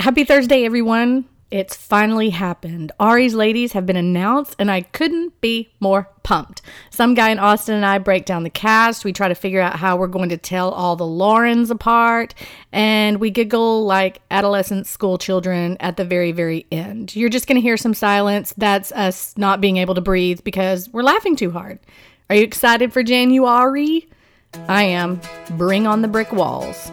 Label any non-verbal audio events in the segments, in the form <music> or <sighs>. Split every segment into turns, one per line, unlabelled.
Happy Thursday, everyone. It's finally happened. Arie's ladies have been announced, and I couldn't be more pumped. Some guy in Austin and I break down the cast. We try to figure out how we're going to tell all the Laurens apart, and we giggle like adolescent school children at the very, very end. You're just going to hear some silence. That's us not being able to breathe because we're laughing too hard. Are you excited for January? I am. Bring on the brick walls.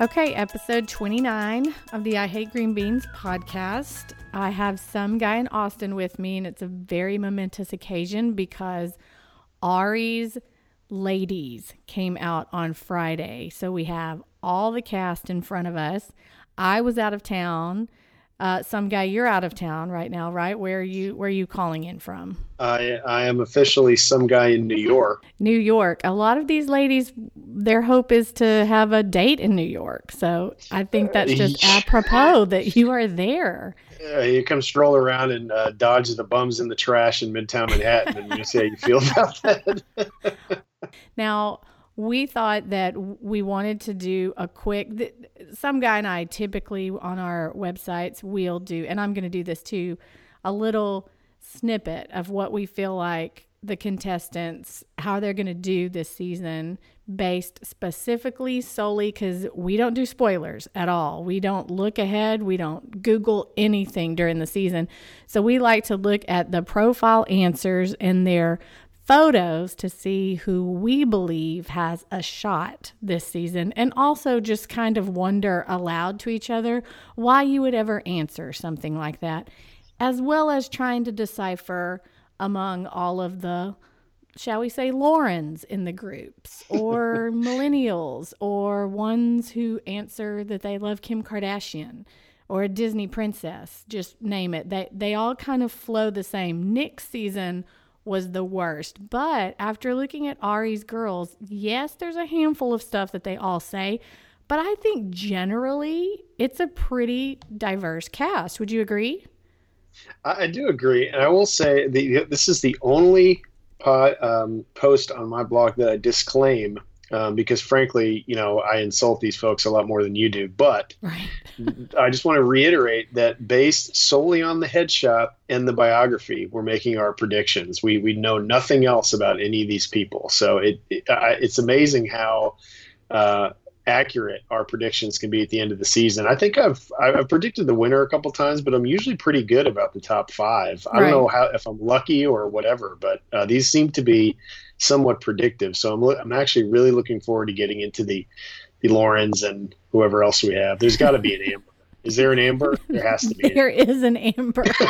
Okay, episode 29 of the I Hate Green Beans podcast. I have some guy in Austin with me, and it's a very momentous occasion because Arie's Ladies came out on Friday. So we have all the cast in front of us. I was out of town. Uh, some guy, you're out of town right now, right? Where are you? Where are you calling in from?
I I am officially some guy in New York.
New York. A lot of these ladies, their hope is to have a date in New York. So I think that's just apropos that you are there.
Yeah, you come stroll around and uh, dodge the bums in the trash in Midtown Manhattan, and you see how you feel about that. <laughs>
now we thought that we wanted to do a quick some guy and I typically on our websites we'll do and I'm going to do this too a little snippet of what we feel like the contestants how they're going to do this season based specifically solely cuz we don't do spoilers at all. We don't look ahead, we don't google anything during the season. So we like to look at the profile answers and their photos to see who we believe has a shot this season and also just kind of wonder aloud to each other why you would ever answer something like that, as well as trying to decipher among all of the shall we say, Laurens in the groups, <laughs> or millennials, or ones who answer that they love Kim Kardashian or a Disney princess, just name it. They, they all kind of flow the same. Nick's season was the worst. But after looking at Arie's girls, yes, there's a handful of stuff that they all say, but I think generally it's a pretty diverse cast. Would you agree?
I, do agree, and I will say the, this is the only um, post on my blog that I disclaim um, because frankly, you know, I insult these folks a lot more than you do. But right. I just want to reiterate that based solely on the headshot and the biography, we're making our predictions. We we know nothing else about any of these people, so it, it it's amazing how. Uh, accurate our predictions can be at the end of the season. I think I've I've predicted the winner a couple times, but I'm usually pretty good about the top five. I don't know how if I'm lucky or whatever, but uh, these seem to be somewhat predictive. So I'm I'm actually really looking forward to getting into the the Laurens and whoever else we have. There's got to be an Amber. Is there an Amber? There has to be. <laughs>
There is an Amber. <laughs>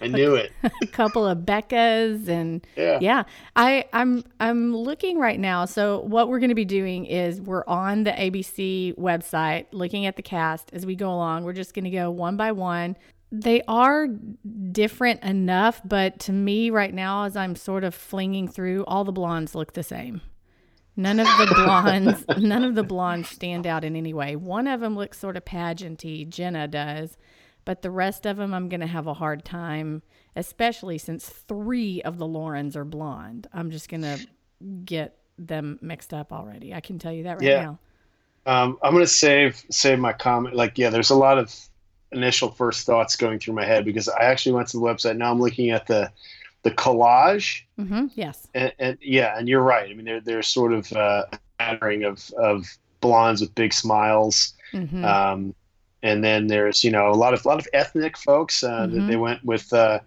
I knew it. <laughs>
a couple of Beccas and yeah. yeah. I I'm I'm looking right now. So what we're going to be doing is we're on the ABC website looking at the cast as we go along. We're just going to go one by one they are different enough, but to me right now, as I'm sort of flinging through, all the blondes look the same. None of the blondes, <laughs> none of the blondes stand out in any way. One of them looks sort of pageanty, Jenna does, but the rest of them, I'm going to have a hard time, especially since three of the Laurens are blonde. I'm just going to get them mixed up already. I can tell you that right yeah. now.
Um, I'm going to save save my comment. Like, yeah, there's a lot of initial first thoughts going through my head because I actually went to the website. Now I'm looking at the the collage.
Mm-hmm, yes.
And, and, yeah, and you're right. I mean, they're they're sort of uh, a pattering of of blondes with big smiles. Mm-hmm. Um, and then there's you know a lot of a lot of ethnic folks. Uh, mm-hmm. They went with uh,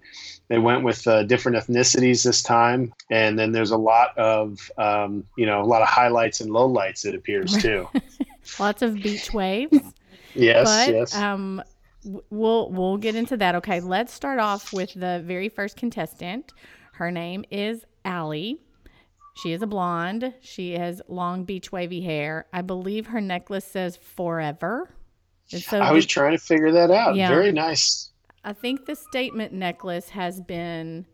they went with uh, different ethnicities this time, and then there's a lot of um, you know a lot of highlights and lowlights. It appears <laughs> too.
Lots of beach waves.
yes.
But,
yes.
Um, we'll we'll get into that. Okay, let's start off with the very first contestant. Her name is Allie. She is a blonde. She has long beach wavy hair. I believe her necklace says forever. And so
I was trying to figure that out.
Yeah.
Very nice.
I think the statement necklace has been.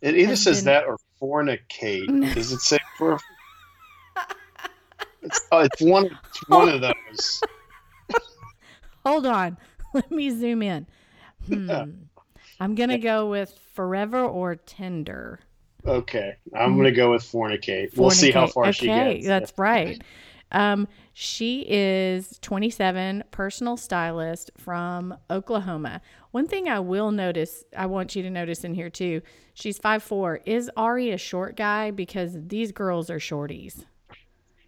It either
Has
says
been-
that or fornicate. <laughs> Does it say for? <laughs> It's, oh, it's one. It's one of those. <laughs>
Hold on. <laughs> Let me zoom in. Hmm. I'm going to go with forever or tender.
Okay, I'm gonna go with fornicate. We'll see how
Fornicate.
far she
okay,
gets.
that's <laughs> right. Um, she is 27, personal stylist from Oklahoma. One thing I will notice, I want you to notice in here too, she's 5'4. Is Arie a short guy? Because these girls are shorties.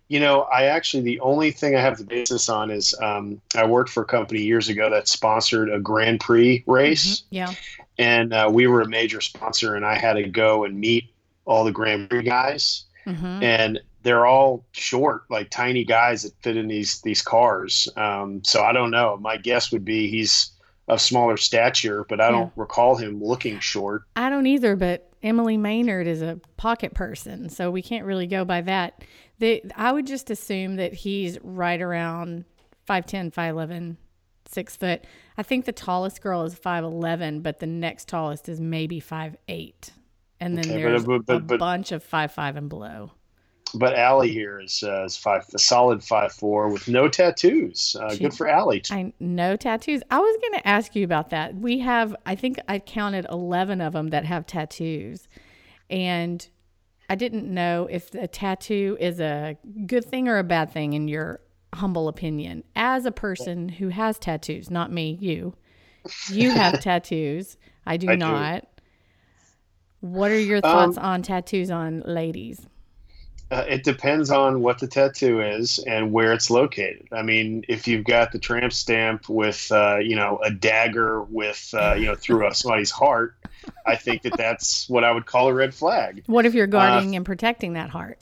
You know, I actually the only thing I have the base this on is um, I worked for a company years ago that sponsored a Grand Prix race,
Yeah.
and uh, we were a major sponsor, and I had to go and meet all the Grand Prix guys,
hmm
and they're all short, like tiny guys that fit in these these cars. Um, so I don't know. My guess would be he's of smaller stature, but I don't recall him looking short.
I don't either, but Emily Maynard is a pocket person, so we can't really go by that. The, I would just assume that he's right around 5'10, 5'11, 6 foot. I think the tallest girl is 5'11, but the next tallest is maybe 5'8. And then
Okay,
there's
but- but-
a
but-
bunch of 5'5 and below.
But Allie here is uh, is five, a solid five four with no tattoos. Uh,
She-
good for Allie.
I no tattoos. I was going to ask you about that. We have, I think I counted 11 of them that have tattoos. And I didn't know if a tattoo is a good thing or a bad thing in your humble opinion. As a person who has tattoos, not me, you. You have <laughs> tattoos. I do
I do.
not. What are your um, thoughts on tattoos on ladies?
Uh, it depends on what the tattoo is and where it's located. I mean, if you've got the tramp stamp with, uh, you know, a dagger with, uh, you know, through a, somebody's heart, I think that that's what I would call a red flag.
What if you're guarding and protecting that heart?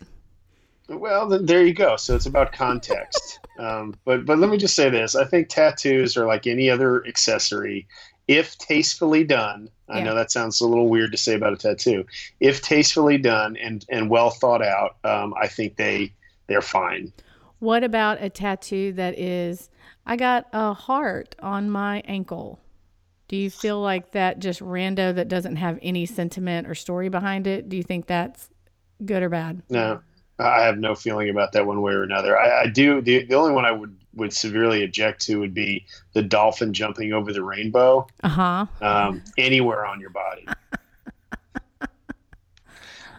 Well, then there you go. So it's about context. <laughs> um, but but let me just say this: I think tattoos are like any other accessory. If tastefully done, I
Yeah.
know that sounds a little weird to say about a tattoo. If tastefully done and and well thought out, um, I think they they're fine.
What about a tattoo that is, I got a heart on my ankle? Do you feel like that just rando that doesn't have any sentiment or story behind it? Do you think that's good or bad?
No, I have no feeling about that one way or another. I, I do. The, the only one I would would severely object to would be the dolphin jumping over the rainbow
Uh huh.
um, anywhere on your body. <laughs>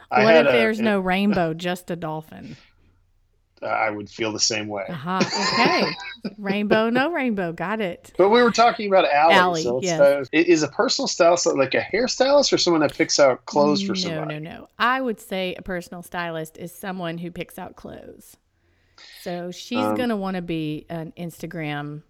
What if
a-
there's no rainbow, just a dolphin?
I would feel the same way.
Uh huh. Okay. <laughs> rainbow, no rainbow. Got it.
But we were talking about Allie.
Allie,
so
yes.
uh, is a personal stylist like a hairstylist or someone that picks out clothes for someone?
no,
somebody?
no, no. I would say a personal stylist is someone who picks out clothes. So she's
Um,
going to want to be an Instagram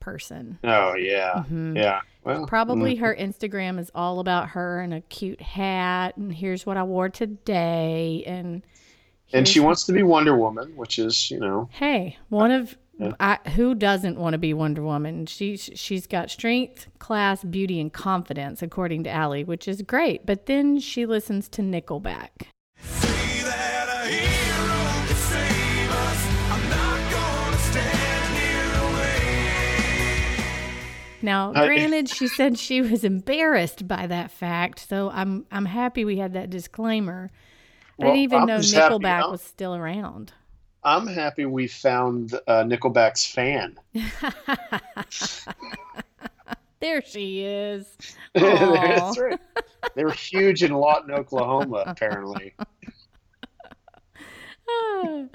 person.
Oh yeah,
Mhm.
yeah. Well,
Probably
mm,
her Instagram is all about her and a cute hat and here's what I wore today and
and she wants to be Wonder Woman, which is you know
Hey, one of
Yeah.
I, who doesn't want to be Wonder Woman? She's she's got strength, class, beauty, and confidence, according to Allie, which is great. But then she listens to Nickelback.
Say that a hero can save us. I'm not gonna stand here and wait.
Now, granted, she said she was embarrassed by that fact, so I'm I'm happy we had that disclaimer. I
Well,
didn't even
I'm
know Nickelback was still around.
I'm happy we found uh, Nickelback's fan. <laughs>
There she is.
That's right. They were huge in Lawton, Oklahoma, apparently. <sighs>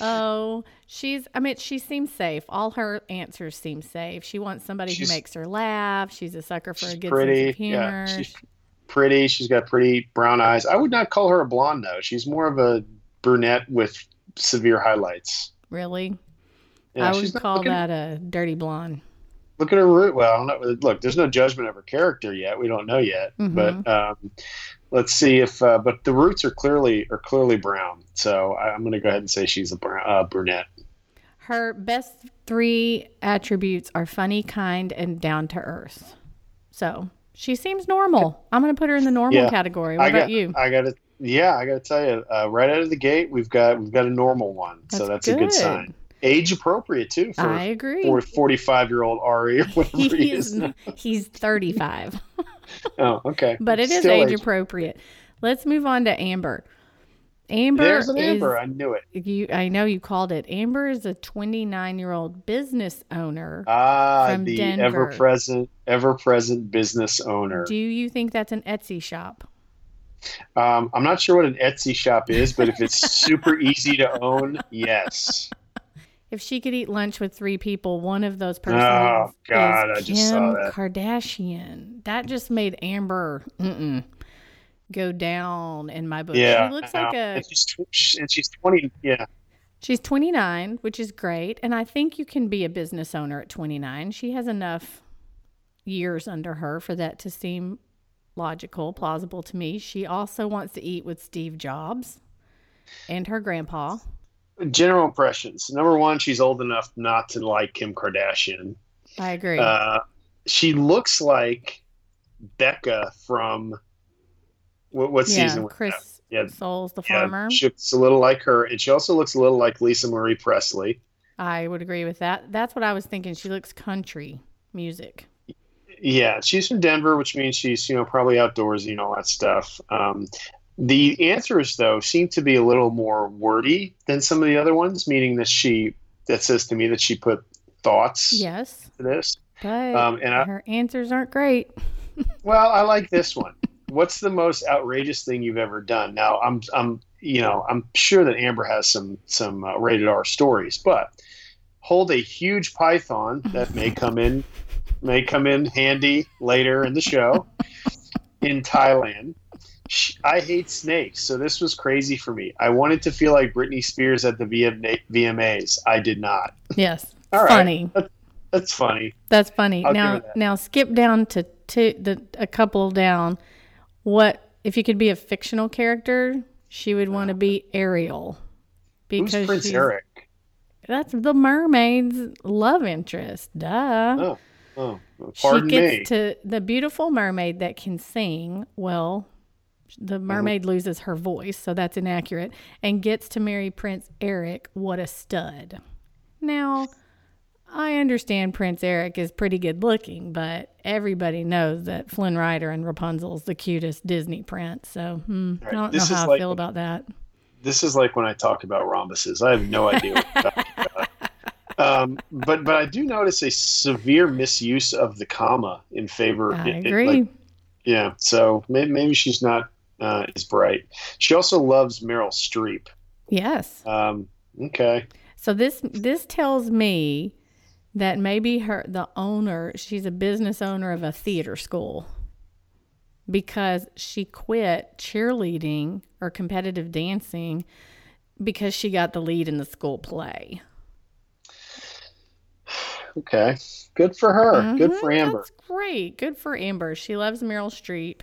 oh, she's, I mean, she seems safe. All her answers seem safe. She wants somebody
She's-
who makes her laugh. She's a sucker for a good
pretty.
sense of humor.
Yeah, she's pretty. She's got pretty brown eyes. I would not call her a blonde though. She's more of a brunette with severe highlights.
really?
Yeah,
I would call
looking-
that a dirty blonde.
Look at her root. Well, don't. Look, there's no judgment of her character yet. We don't know yet.
Mhm.
But um, let's see if. Uh, but the roots are clearly are clearly brown. So I, I'm going to go ahead and say she's a brown, uh, brunette.
Her best three attributes are funny, kind, and down to earth. So she seems normal. I'm going to put her in the normal
Yeah.
category. What
I
about
got,
you?
I got to. Yeah, I got to tell you. Uh, right out of the gate, we've got we've got a normal one. so that's a good sign. age appropriate too for
I agree.
for 45 year old Arie or whatever he,
he
is. now.
he's 35 <laughs>
Oh, okay.
but it is
Still
age appropriate let's move on to amber amber
There's an
is
Amber. I knew it.
you i know you called it amber is a 29 year old business owner
Ah,
From
the
Denver.
ever present, ever present business owner.
do you think that's an etsy shop
Um, I'm not sure what an Etsy shop is, but if it's super easy to own, yes.
if she could eat lunch with three people, one of those persons
Oh, God,
is
I
Kim
just saw that.
Kardashian. That just made Amber mm-mm, go down in my book.
Yeah.
she looks like a.
And she's, and she's 20. Yeah.
She's 29, which is great, and I think you can be a business owner at 29. She has enough years under her for that to seem logical, plausible to me. She also wants to eat with Steve Jobs and her grandpa.
General impressions. Number one, she's old enough not to like Kim Kardashian.
I agree.
Uh, she looks like Becca from what, what
yeah,
season?
Chris
Yeah,
Soules, the
yeah,
farmer.
she looks a little like her, and she also looks a little like Lisa Marie Presley.
I would agree with that. That's what I was thinking. She looks country music.
Yeah, she's from Denver, which means she's you know probably outdoorsy and all that stuff. Um, the answers though seem to be a little more wordy than some of the other ones, meaning that she that says to me that she put thoughts
Yes,
to this.
but
Um, and I,
her answers aren't great. <laughs>
well, I like this one. What's the most outrageous thing you've ever done? Now, I'm I'm you know I'm sure that Amber has some some uh, rated R stories, but hold a huge python that may <laughs> come in may come in handy later in the show <laughs> in Thailand. I hate snakes, so this was crazy for me. I wanted to feel like Britney Spears at the VM- VMAs. I did not.
Yes, <laughs>
All right.
funny.
That's funny.
That's funny.
I'll
now,
that.
now skip down to two, the a couple down. What if you could be a fictional character? She would want to be Ariel
Who's Prince
she's-
Eric?
That's the mermaid's love interest. Duh.
Oh, oh,
she gets
me.
to the beautiful mermaid that can sing. Well, the
Mm-hmm.
mermaid loses her voice, so that's inaccurate, and gets to marry Prince Eric. What a stud! Now, I understand Prince Eric is pretty good looking, but everybody knows that Flynn Rider and Rapunzel's the cutest Disney prince. So hmm, I don't
This
know how I
like-
feel about that.
this is like when I talk about rhombuses. I have no idea what you're talking about. Um, but but I do notice a severe misuse of the comma in favor.
I
it- it,
agree.
like, yeah, so maybe, maybe she's not uh, as bright. She also loves Meryl Streep.
yes.
Um, okay,
So this this tells me that maybe her the owner, she's a business owner of a theater school because she quit cheerleading or competitive dancing because she got the lead in the school play. <sighs>
okay, good for her. Good mm-hmm.
for
Amber.
That's great. Good for Amber. She loves Meryl Streep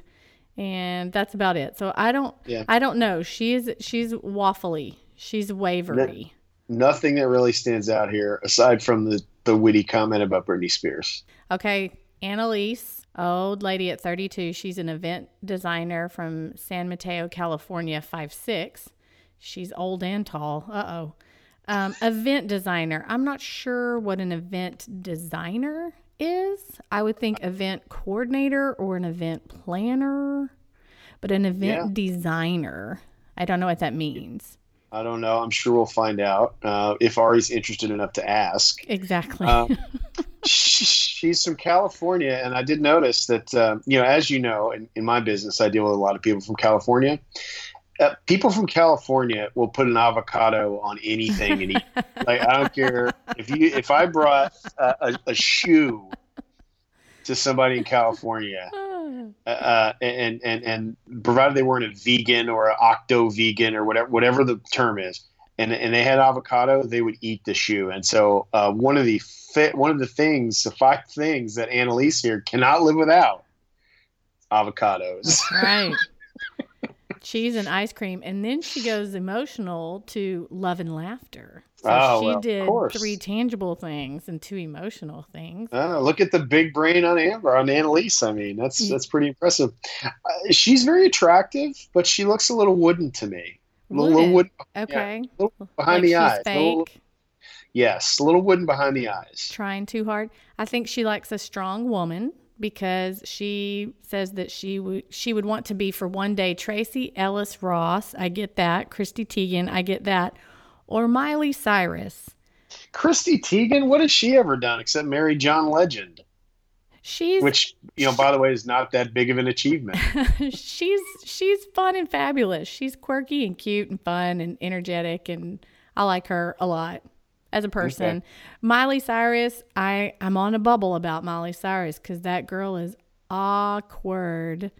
and that's about it. So I don't
Yeah.
I don't know. She's she's waffly. She's wavery.
Nothing that really stands out here aside from the the witty comment about Britney Spears.
Okay, Annaliese, old lady at 32. She's an event designer from San Mateo, California, five six. She's old and tall. Uh oh. Um, event designer. I'm not sure what an event designer is. I would think event coordinator or an event planner, but an event designer. I don't know what that means.
I don't know. I'm sure we'll find out uh, if Arie's interested enough to ask.
Exactly.
Um, <laughs> she's from California, and I did notice that uh, you know, as you know, in, in my business, I deal with a lot of people from California. Uh, people from California will put an avocado on anything and eat. <laughs> like I don't care if you if I brought a, a, a shoe to somebody in California, uh, and and and provided they weren't a vegan or an octo vegan or whatever whatever the term is, and and they had avocado, they would eat the shoe. And so uh, one of the fit one of the things, the five things that Annaliese here cannot live without, avocados.
right. Cheese and ice cream. And then she goes emotional to love and laughter. So
Oh,
she
well,
did three tangible things and two emotional things.
I look at the big brain on Amber on Annaliese. I mean, that's that's pretty impressive. Uh, she's very attractive, but she looks a little wooden to me. A little, little
Wooden. Okay.
little behind
Like
the eyes. little- Yes, a little wooden behind the eyes.
Trying too hard. I think she likes a strong woman because she says that she would she would want to be for one day Tracee Ellis Ross. I get that. Chrissy Teigen. I get that. Or Miley Cyrus.
Chrissy Teigen, what has she ever done except marry John Legend?
She's
Which, you know, by the way, is not that big of an achievement. <laughs>
she's she's fun and fabulous. She's quirky and cute and fun and energetic and I like her a lot as a person.
Okay.
Miley Cyrus, I I'm on a bubble about Miley Cyrus cuz that girl is awkward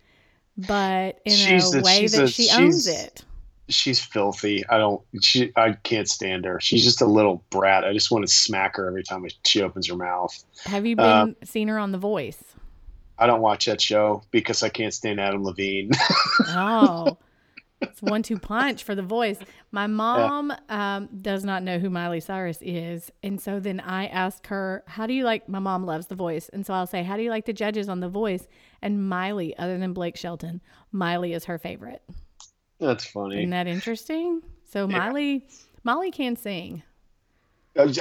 but in
She's
a
a-
way that
a-
she owns it.
She's filthy. I don't. She. I can't stand her. She's just a little brat. I just want to smack her every time she opens her mouth.
Have you been
um,
seen her on The Voice?
I don't watch that show because I can't stand Adam Levine. <laughs>
Oh. It's one two punch for the voice. My mom um, does not know who Miley Cyrus is. And so then I ask her, How do you like? My mom loves the voice. And so I'll say, How do you like the judges on the voice? And Miley, other than Blake Shelton, Miley is her favorite.
That's funny.
Isn't that interesting? So Miley, Molly can sing.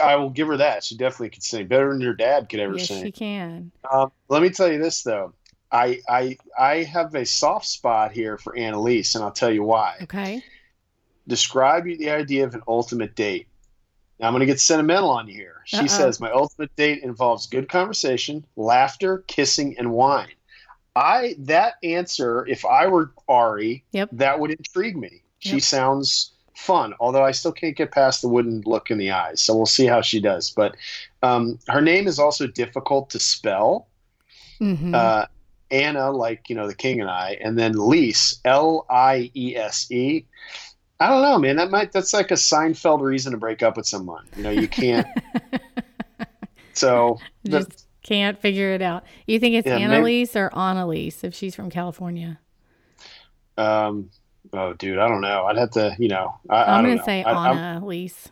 I will give her that. She definitely could sing better than your dad could ever
Yes,
sing.
she can.
Um, let me tell you this though. I I I have a soft spot here for Annaliese, and I'll tell you why.
Okay.
Describe you the idea of an ultimate date. Now I'm going to get sentimental on you here. She
Uh-oh.
says my ultimate date involves good conversation, laughter, kissing, and wine. I that answer, if I were Arie,
Yep.
that would intrigue me. She
Yep.
sounds fun, although I still can't get past the wooden look in the eyes. So we'll see how she does. But um, her name is also difficult to spell.
hmm
Uh, Anna, like you know, the king and I, and then Liese, L I E S E. I don't know, man. That might that's like a Seinfeld reason to break up with someone. You know, you can't. <laughs> so,
Just can't figure it out. You think it's
Yeah, maybe-
Annaliese or Annaliese if she's from California?
um, oh, dude, I don't know. I'd have to, you know, I, I
I'm
don't
going
know.
to say
I,
Annaliese.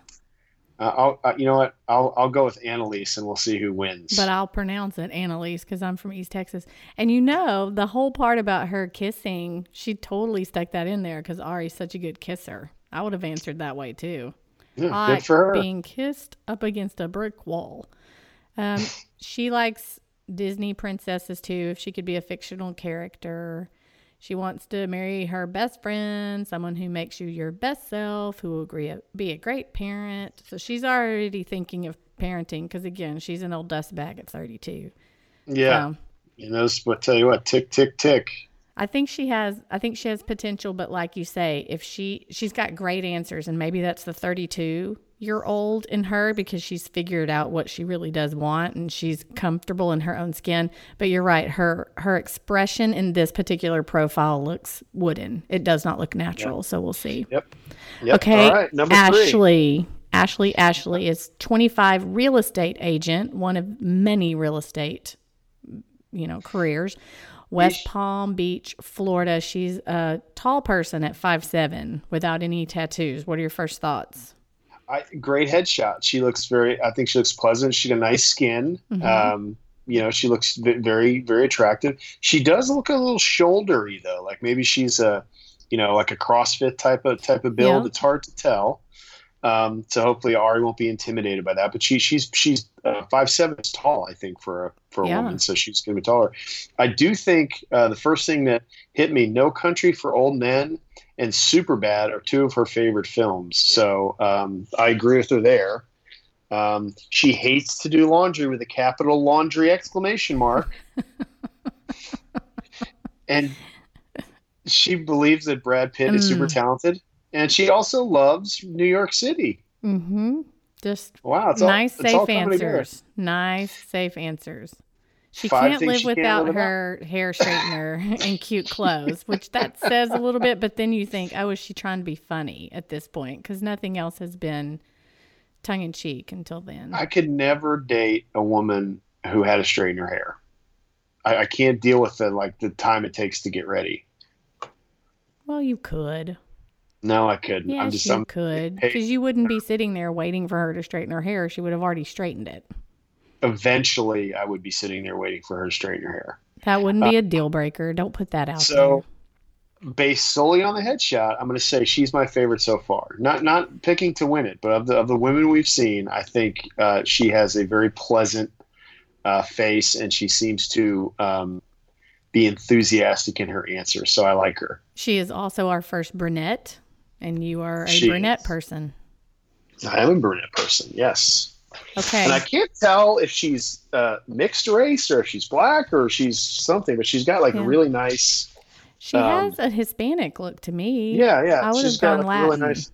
Uh, I'll, uh, you know what? I'll I'll go with Annaliese, and we'll see who wins.
But I'll pronounce it Annaliese because I'm from East Texas. And you know, the whole part about her kissing, she totally stuck that in there because Arie's such a good kisser. I would have answered that way too.
Yeah, good for her.
being kissed up against a brick wall. Um, <laughs> she likes Disney princesses too. If she could be a fictional character, she wants to marry her best friend, someone who makes you your best self, who will agree be a great parent. So she's already thinking of parenting because again, she's an old dust bag at 32.
yeah,
So
you know, but tell you what, tick tick tick.
I think she has I think she has potential, but like you say, if she she's got great answers and maybe that's the 32 year old in her because she's figured out what she really does want and she's comfortable in her own skin. But you're right, her her expression in this particular profile looks wooden. It does not look natural, so we'll see.
Yep. Yep.
Okay.
All right. Number three.
Ashley. Ashley Ashley is 25 real estate agent, one of many real estate you know, careers. West. Palm Beach, Florida. She's a tall person at five seven without any tattoos. What are your first thoughts?
I, great headshot. She looks very. I think she looks pleasant. She got nice skin.
Mhm.
Um, you know, she looks very, very attractive. She does look a little shouldery though. Like maybe she's a, you know, like a CrossFit type of type of build.
Yeah.
It's hard to tell. Um, so hopefully Arie won't be intimidated by that. But she she's she's uh, five seven is tall. I think for a for a
Yeah.
woman, so she's going to be taller. I do think uh, the first thing that hit me: No Country for Old Men and Superbad are two of her favorite films. So um, I agree with her there. Um, she hates to do laundry with a capital laundry exclamation mark. <laughs> and she believes that Brad Pitt is super
Mm.
talented. And she also loves New York City.
Mm-hmm. Just
Wow, it's
nice,
all
safe answers. Nice, safe answers. She
Five
can't live
she can't
without
live without.
her hair straightener <laughs> and cute clothes, which that <laughs> says a little bit. But then you think, oh, is she trying to be funny at this point? Because nothing else has been tongue in cheek until then.
I could never date a woman who had to straighten her hair. I, I can't deal with the like the time it takes to get ready.
well, you could.
No, I couldn't.
Yes,
I'm just
you
I'm,
could.
hey-
Because you wouldn't be sitting there waiting for her to straighten her hair. She would have already straightened it.
Eventually I would be sitting there waiting for her to straighten her hair.
That wouldn't be a deal breaker. Don't put that out
Uh, So based solely on the headshot, I'm going to say she's my favorite so far. Not not picking to win it, but of the of the women we've seen, I think uh, she has a very pleasant uh, face, and she seems to um, be enthusiastic in her answers. So I like her.
She is also our first brunette, and you are a
She
brunette
is.
person.
I am a brunette person, yes.
Okay.
And I can't tell if she's uh, mixed race or if she's black or she's something, but she's got like
Yeah.
a really nice.
she
um,
has a Hispanic look to me.
Yeah, yeah.
I would
she's
have
got
gone
like a really nice.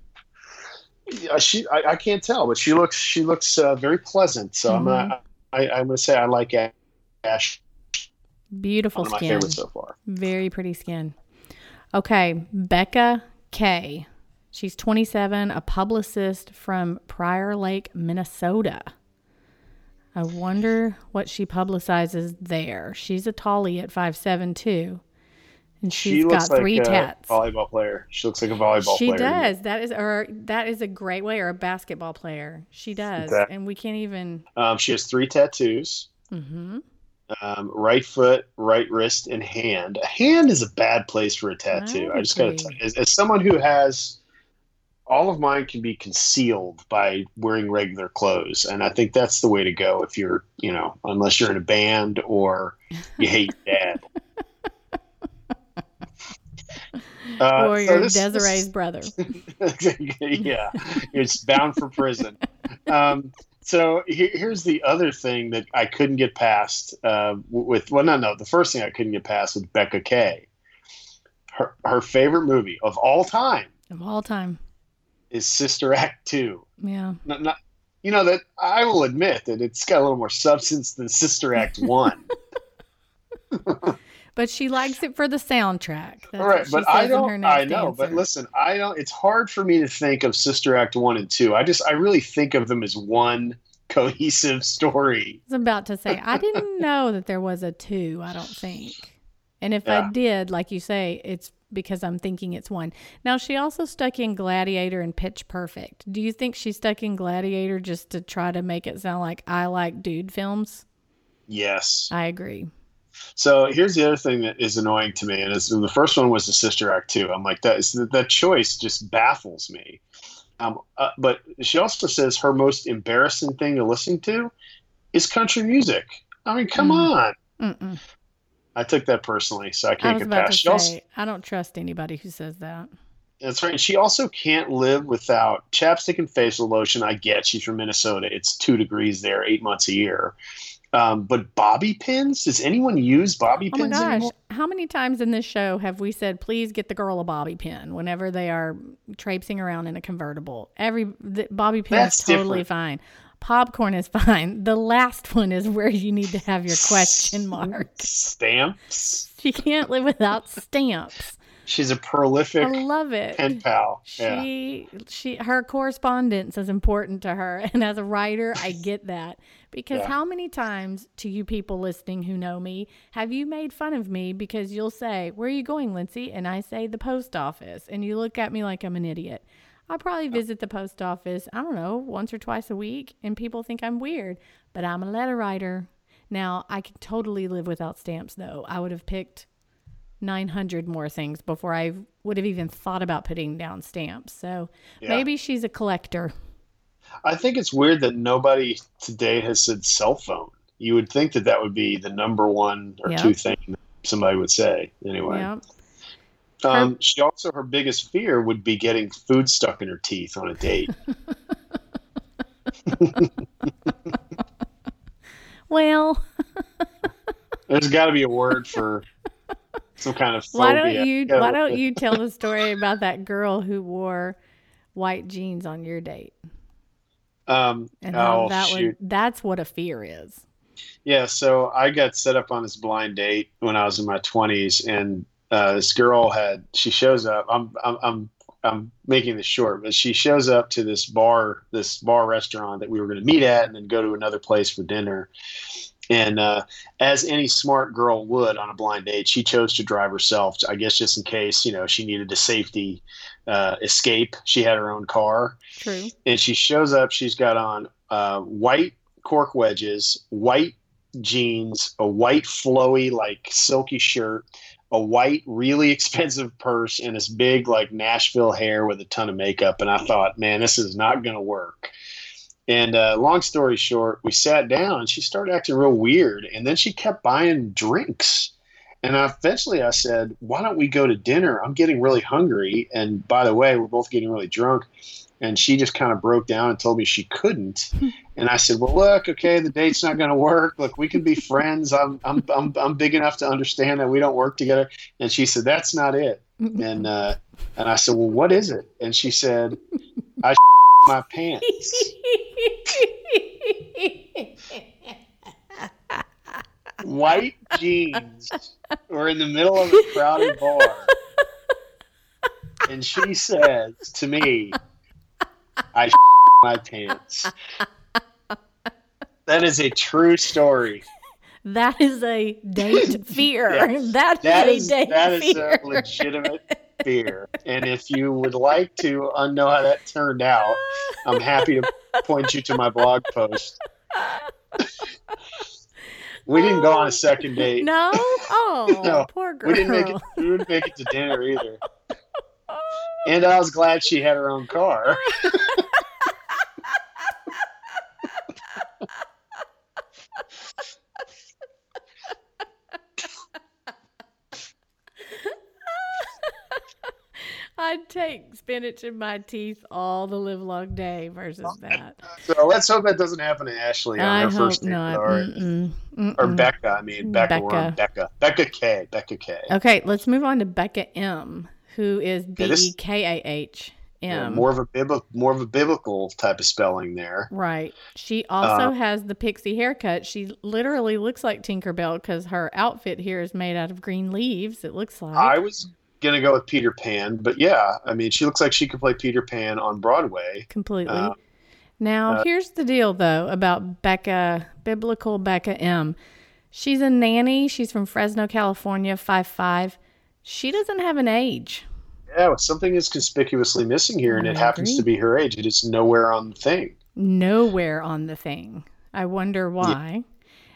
Yeah, she. I, I can't tell, but she looks. She looks uh, very pleasant. So I'm
Mm-hmm.
gonna. I, I'm gonna say I like Ash.
Beautiful
One of my
skin.
so far.
Very pretty skin. Okay, Becca K. She's 27, a publicist from Prior Lake, Minnesota. I wonder what she publicizes there. She's a tallie at 5'7 too. And she's
she looks
got
like
three
a
tats.
volleyball player. She looks like a volleyball
She
player. me.
does. That is or that is a great way or a basketball player. She does.
Okay.
And we can't even
Um, she has three tattoos.
hmm
Um, right foot, right wrist, and hand. A hand is a bad place for a tattoo.
I
I, just got to tell you, as, as someone who has all of mine can be concealed by wearing regular clothes, and I think that's the way to go if you're, you know, unless you're in a band or you hate <laughs> dad. <laughs> Uh,
or
so
your
this- this-
Desiree's brother. <laughs>
yeah, it's bound for prison. Um, so here, here's the other thing that I couldn't get past uh, with. Well, no, no. The first thing I couldn't get past with Becca K. Her her favorite movie of all time
Of all time.
Is Sister <laughs> Act Two.
Yeah.
Not, not, you know that I will admit that it's got a little more substance than Sister Act <laughs> One. <laughs>
But she likes it for the soundtrack. That's
All right, but I
in her
don't. I know, but listen, I don't. It's hard for me to think of Sister Act one and two. I just, I really think of them as one cohesive story.
I was about to say, I didn't know that there was a two, I don't think. And if I did, like you say, it's because I'm thinking it's one. Now, she also stuck in Gladiator and Pitch Perfect. Do you think she stuck in Gladiator just to try to make it sound like I like dude films?
Yes.
I agree.
So here's the other thing that is annoying to me, and the first one was the Sister Act two. I'm like that. Is, that choice just baffles me. Um, uh, but she also says her most embarrassing thing to listen to is country music. I mean, come
Mm.
on.
Mm-mm.
I took that personally, so I can't I
was
get
about
past.
to
She also,
say, I don't trust anybody who says that.
That's right. She also can't live without chapstick and facial lotion. I get she's from Minnesota. It's two degrees there, eight months a year. Um, but bobby pins? Does anyone use bobby pins?
Oh my gosh.
anymore?
How many times in this show have we said, please get the girl a bobby pin whenever they are traipsing around in a convertible? Every the, bobby pin
That's
is totally
different.
fine. Popcorn is fine. The last one is where you need to have your question mark.
Stamps.
She can't live without stamps.
She's a prolific
I love it.
pen pal. Yeah.
She she her correspondence is important to her <laughs> and as a writer I get that because
Yeah.
how many times to you people listening who know me have you made fun of me because you'll say where are you going Lindsay and I say the post office and you look at me like I'm an idiot. I probably oh. visit the post office I don't know once or twice a week and people think I'm weird but I'm a letter writer. Now I can totally live without stamps though. I would have picked 900 more things before I would have even thought about putting down stamps. So
Yeah.
maybe she's a collector.
I think it's weird that nobody to date has said cell phone. You would think that that would be the number one or
Yeah.
two thing somebody would say. Anyway. Um, she also her biggest fear would be getting food stuck in her teeth on a date. <laughs>
Well, <laughs>
There's got to be a word for some kind of phobia.
why don't you why don't you tell the story about that girl who wore white jeans on your date
Um,
and how
oh
that
shoot!
would that's what a fear is.
Yeah, so I got set up on this blind date when I was in my 20s, and uh, this girl had she shows up. I'm I'm I'm I'm making this short, but she shows up to this bar, this bar restaurant that we were going to meet at, and then go to another place for dinner. And uh, as any smart girl would on a blind date, she chose to drive herself. I guess just in case you know she needed a safety uh, escape. She had her own car
True.
and she shows up. She's got on uh, white cork wedges, white jeans, a white flowy like silky shirt, a white, really <laughs> expensive purse and this big, like Nashville hair with a ton of makeup. And I thought, man, this is not going to work. And uh, long story short, we sat down and she started acting real weird. And then she kept buying drinks. And eventually I said, why don't we go to dinner? I'm getting really hungry. And by the way, we're both getting really drunk. And she just kind of broke down and told me she couldn't. <laughs> And I said, "Well, look, okay, the date's not going to work. Look, we can be friends. I'm, I'm, I'm, I'm big enough to understand that we don't work together." And she said, "That's not it." And uh, and I said, "Well, what is it?" And she said, "I <laughs> <laughs> my pants." White jeans. We're in the middle of a crowded bar, and she says to me, "I <laughs> my pants." That is a true story. <laughs>
That is a date <laughs> fear.
Yes.
that
That
is
is
a date
that is
fear.
a <laughs> legitimate fear. And if you would like to know how that turned out, I'm happy to point you to my blog post. we didn't go on a oh. second date.
no? Oh,
No,
poor girl.
we didn't make it. We didn't make it to dinner either. And I was glad she had her own car.
I'd take spinach in my teeth all the live long day versus that.
So let's hope that doesn't happen to Ashley on
I
her first date.
not.
Or,
Mm-mm.
or
Mm-mm.
Becca, I mean Becca.
Becca.
Becca. Becca K. Becca K.
Okay, let's move on to Bekah M, who is B
Yeah,
E K A H
Yeah,
M.
more of a more of a biblical type of spelling there.
Right. She also
Uh,
has the pixie haircut. She literally looks like Tinkerbell because her outfit here is made out of green leaves. It looks like.
I was gonna go with Peter Pan, but yeah, I mean, she looks like she could play Peter Pan on Broadway.
completely.
Uh,
now,
uh,
here's the deal, though, about Becca, biblical Bekah M. She's a nanny. She's from Fresno, California, five five. She doesn't have an age.
Yeah, something is conspicuously missing here, and
I
it happens to be her age. It is nowhere on the thing.
Nowhere on the thing. I wonder why.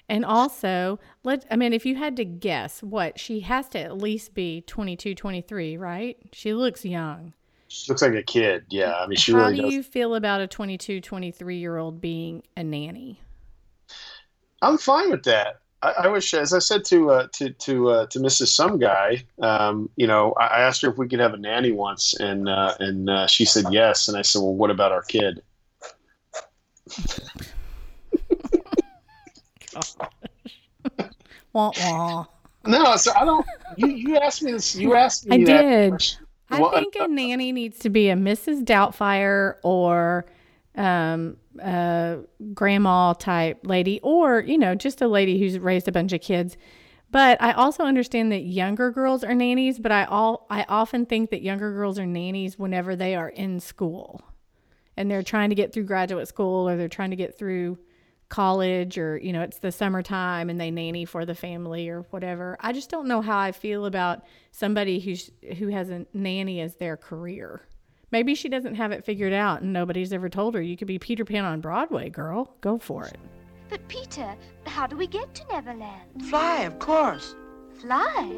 And also, let I mean, if you had to guess, what she has to at least be 22, 23, right? She looks young.
She looks like a kid. Yeah, I mean, she really
How
really
do
does.
you feel about a 22, 23 year old being a nanny?
I'm fine with that. I, I wish, as I said to uh, to to uh, to Mrs. Some Guy, um, you know, I, I asked her if we could have a nanny once, and uh, and uh, she said yes. And I said, well, what about our kid? <laughs>
Wah, wah.
No, so I don't. You you asked me this. You asked me
I
that
did.
question.
I
Well,
think a nanny needs to be a Mrs. Doubtfire or um, a grandma type lady, or you know, just a lady who's raised a bunch of kids. But I also understand that younger girls are nannies. But I all I often think that younger girls are nannies whenever they are in school, and they're trying to get through graduate school or they're trying to get through college or you know it's the summertime and they nanny for the family or whatever i just don't know how i feel about somebody who's who has a nanny as their career maybe she doesn't have it figured out and nobody's ever told her you could be peter pan on broadway girl go for it
But Peter, how do we get to Neverland?
Fly, of course.
Fly?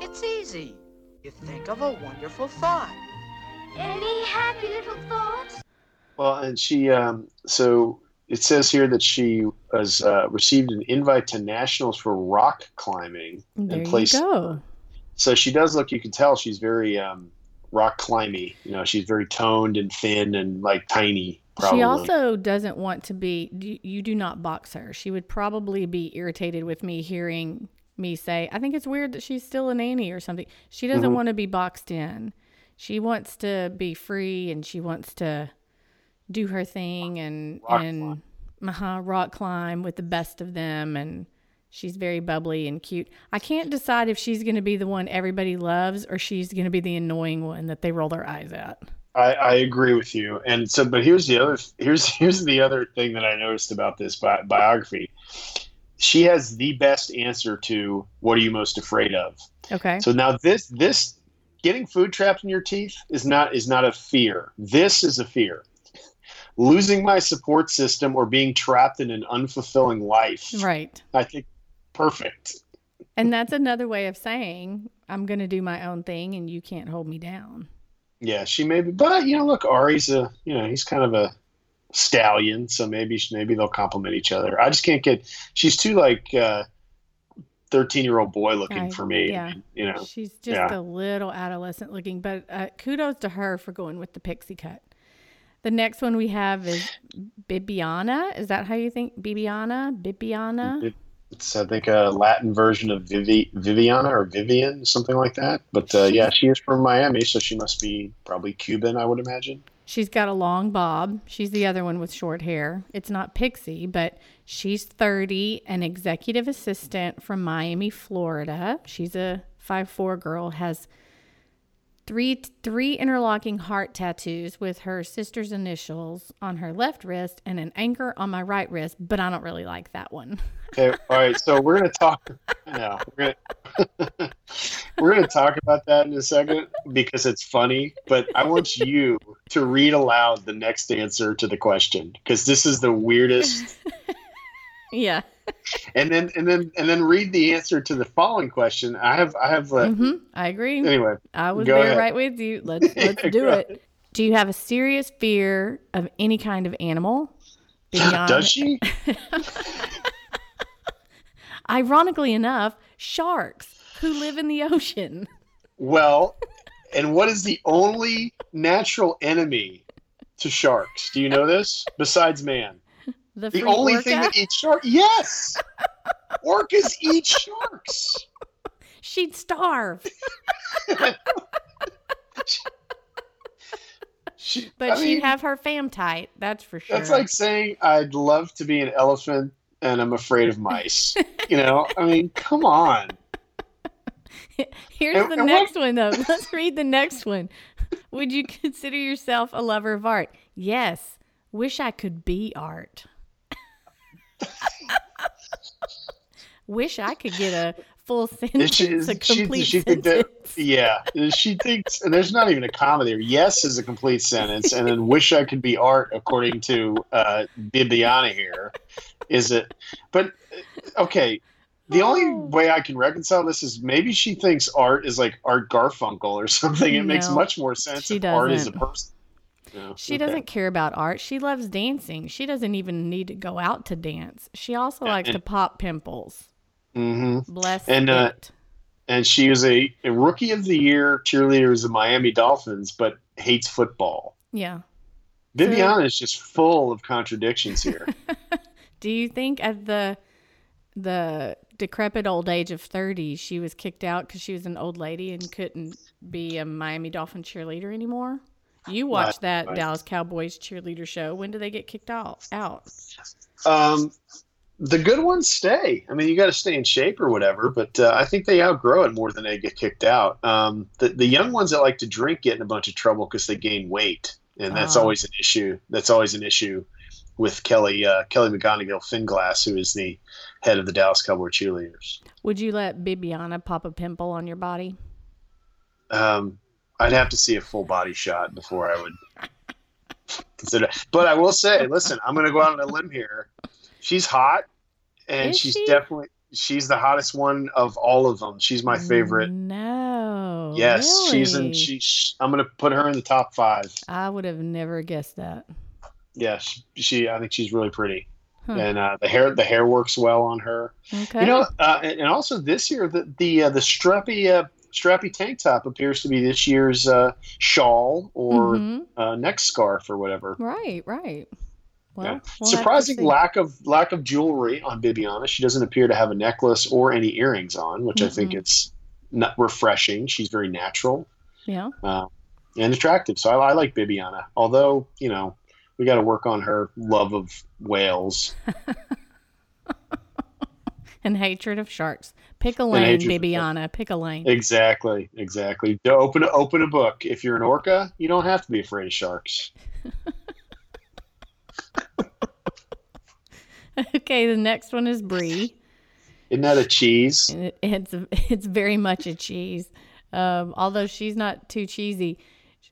It's easy. You think of a wonderful thought.
Any happy little thoughts?
Well, and she, um, so it says here that she has uh, received an invite to nationals for rock climbing
there
and
you
placed.
go
So she does look. You can tell she's very um, rock climby. You know, she's very toned and thin and like tiny. Probably.
She also doesn't want to be, you, do not box her. She would probably be irritated with me hearing me say, I think it's weird that she's still a nanny or something. She doesn't
Mhm.
want to be boxed in. She wants to be free and she wants to do her thing and,
Rock
and uh rock climb with the best of them. And she's very bubbly and cute. I can't decide if she's going to be the one everybody loves or she's going to be the annoying one that they roll their eyes at.
I, I agree with you. And so, but here's the other. Here's <laughs> here's the other thing that I noticed about this bi- biography. She has the best answer to what are you most afraid of.
Okay.
So now this this getting food trapped in your teeth is not is not a fear. This is a fear. Losing my support system or being trapped in an unfulfilling life.
Right.
I think perfect.
And that's another way of saying I'm gonna do my own thing, and you can't hold me down.
Yeah, she may be, but you know, look, Arie's a you know he's kind of a stallion, so maybe maybe they'll complement each other. I just can't get. She's too like thirteen year old boy looking
I-
for me.
yeah.
You know,
She's just
Yeah.
a little adolescent looking, but uh, kudos to her for going with the pixie cut. The next one we have is Bibiana. Is that how you think? Bibiana? Bibiana?
It's I think a Latin version of Vivi, Viviana or Vivian, something like that. But uh, yeah, she is from Miami, so she must be probably Cuban, I would imagine.
She's got a long bob. She's the other one with short hair. It's not Pixie, but she's 30, an executive assistant from Miami, Florida. She's a 5'4 girl, has three three interlocking heart tattoos with her sister's initials on her left wrist and an anchor on my right wrist, but I don't really like that one. <laughs>
Okay, all right. So we're gonna talk. No, we're gonna <laughs> we're gonna talk about that in a second because it's funny. But I want you to read aloud the next answer to the question because this is the weirdest. <laughs>
Yeah. <laughs>
And then and then and then read the answer to the following question. I have I have. Uh,
hmm I agree.
Anyway,
I was there
ahead.
right with you. Let's <laughs> let's do it. Do you have a serious fear of any kind of animal? Beyond-
does she? <laughs>
Ironically enough, sharks who live in the ocean.
Well, and what is the only natural enemy to sharks? Do you know this? Besides man.
The,
The only
orca,
thing that eats shark. Yes, orcas eat sharks.
she'd starve,
She,
but
I
she'd
mean,
have her fam tight. That's for sure.
That's like saying I'd love to be an elephant and I'm afraid of mice. you know, I mean, come on.
Here's
and-
the
and
next one though. <laughs> Let's read the next one. Would you consider yourself a lover of art? Yes. Wish I could be art. Wish I could get a full sentence,
she,
a
she,
complete
she that,
sentence.
yeah, she thinks, and there's not even a comma there. Yes is a complete sentence, and then wish I could be art, according to uh, Bibiana here. Is it? But uh, okay, the only
Oh.
way I can reconcile this is maybe she thinks art is like Art Garfunkel or something. It makes much more sense
she
if art is a person. No,
She
okay.
doesn't care about art. She loves dancing. She doesn't even need to go out to dance. She also likes
and-
to pop pimples.
Mhm.
Bless
And, uh, and she was a, a rookie of the year cheerleader of the Miami Dolphins, but hates football.
Yeah.
Bibiana is just full of contradictions here. <laughs>
Do you think at the the decrepit old age of 30 she was kicked out because she was an old lady and couldn't be a Miami Dolphin cheerleader anymore? You watched that
right.
Dallas Cowboys cheerleader show. When do they get kicked out? Out.
um, the good ones stay. I mean, you got to stay in shape or whatever, but uh, I think they outgrow it more than they get kicked out. Um, the, the young ones that like to drink get in a bunch of trouble because they gain weight, and that's
Ah.
always an issue. That's always an issue with Kelli uh, Kelli McGonagill Finglass, who is the head of the Dallas Cowboy cheerleaders.
Would you let Bibiana pop a pimple on your body?
Um, I'd have to see a full body shot before I would consider. But I will say, listen, I'm going to go out on a limb here. She's hot, and
Is
she's
she?
definitely she's the hottest one of all of them. She's my favorite.
No.
yes, she's in.
really?
She, I'm going to put her in the top five.
I would have never guessed that.
Yeah, she. she I think she's really pretty,
Huh.
and uh, the hair the hair works well on her.
Okay.
You know, uh, and, and also this year the the uh, the strappy uh, strappy tank top appears to be this year's uh, shawl or
Mhm.
uh, neck scarf or whatever.
Right, right. Well,
Yeah.
we'll
Surprising lack of lack of jewelry on Bibiana. She doesn't appear to have a necklace or any earrings on, which I think it's not refreshing. She's very natural
Yeah.
uh, and attractive, so I, I like Bibiana. Although you know we got to work on her love of whales. <laughs>
And hatred of sharks. Pick a lane, Bibiana. Pick a lane.
Exactly, exactly. To open open a book. If you're an orca, you don't have to be afraid of sharks. <laughs>
okay, the next one is Brie.
Isn't that a cheese?
It, it's it's very much a cheese. Um, although she's not too cheesy.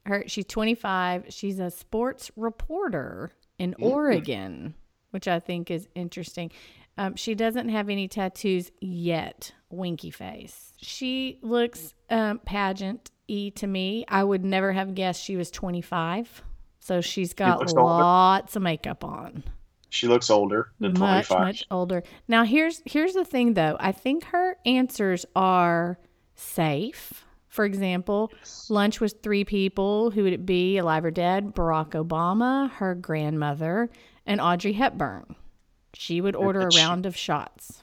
Her she's 25. She's a sports reporter in
Mm.
Oregon, which I think is interesting. Um, she doesn't have any tattoos yet winky face. She looks um, pageant y to me. I would never have guessed she was 25. So she's got
older.
lots of makeup on.
She looks older than
Much,
25.
much older. Now here's here's the thing though. I think her answers are safe. For example, lunch was three people. Who would it be? Alive or dead? Barack Obama, her grandmother, and Audrey Hepburn. She would order a round of shots.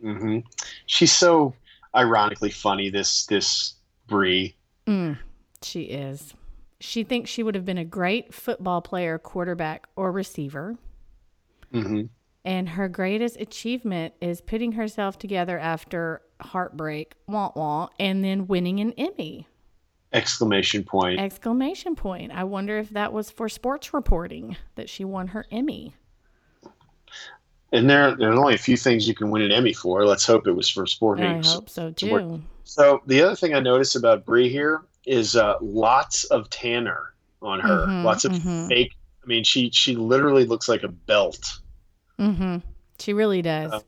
Hmm She's so ironically funny. This this Brie.
Mm, she is. She thinks she would have been a great football player, quarterback, or receiver.
Mm-hmm.
And her greatest achievement is putting herself together after heartbreak, wah wah, and then winning an Emmy.
Exclamation point.
Exclamation point. I wonder if that was for sports reporting that she won her Emmy.
And there there's only a few things you can win an Emmy for. Let's hope it was for sporting.
I hope so too.
So the other thing I noticed about Brie here is uh, lots of tanner on her.
Mhm,
lots of
mhm.
fake. I mean, she she literally looks like a belt.
Mm-hmm. She really does.
Uh,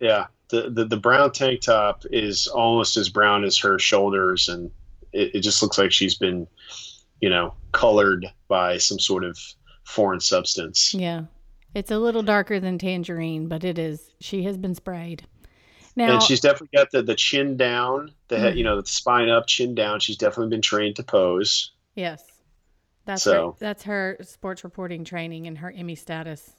Yeah, the, the the brown tank top is almost as brown as her shoulders, and it, it just looks like she's been, you know, colored by some sort of foreign substance.
yeah. It's a little darker than tangerine, but it is. She has been sprayed. Now,
and she's definitely got the the chin down, the head,
Mm.
you know, the spine up, chin down. She's definitely been trained to pose.
Yes. That's
So-
her, that's her sports reporting training and her Emmy status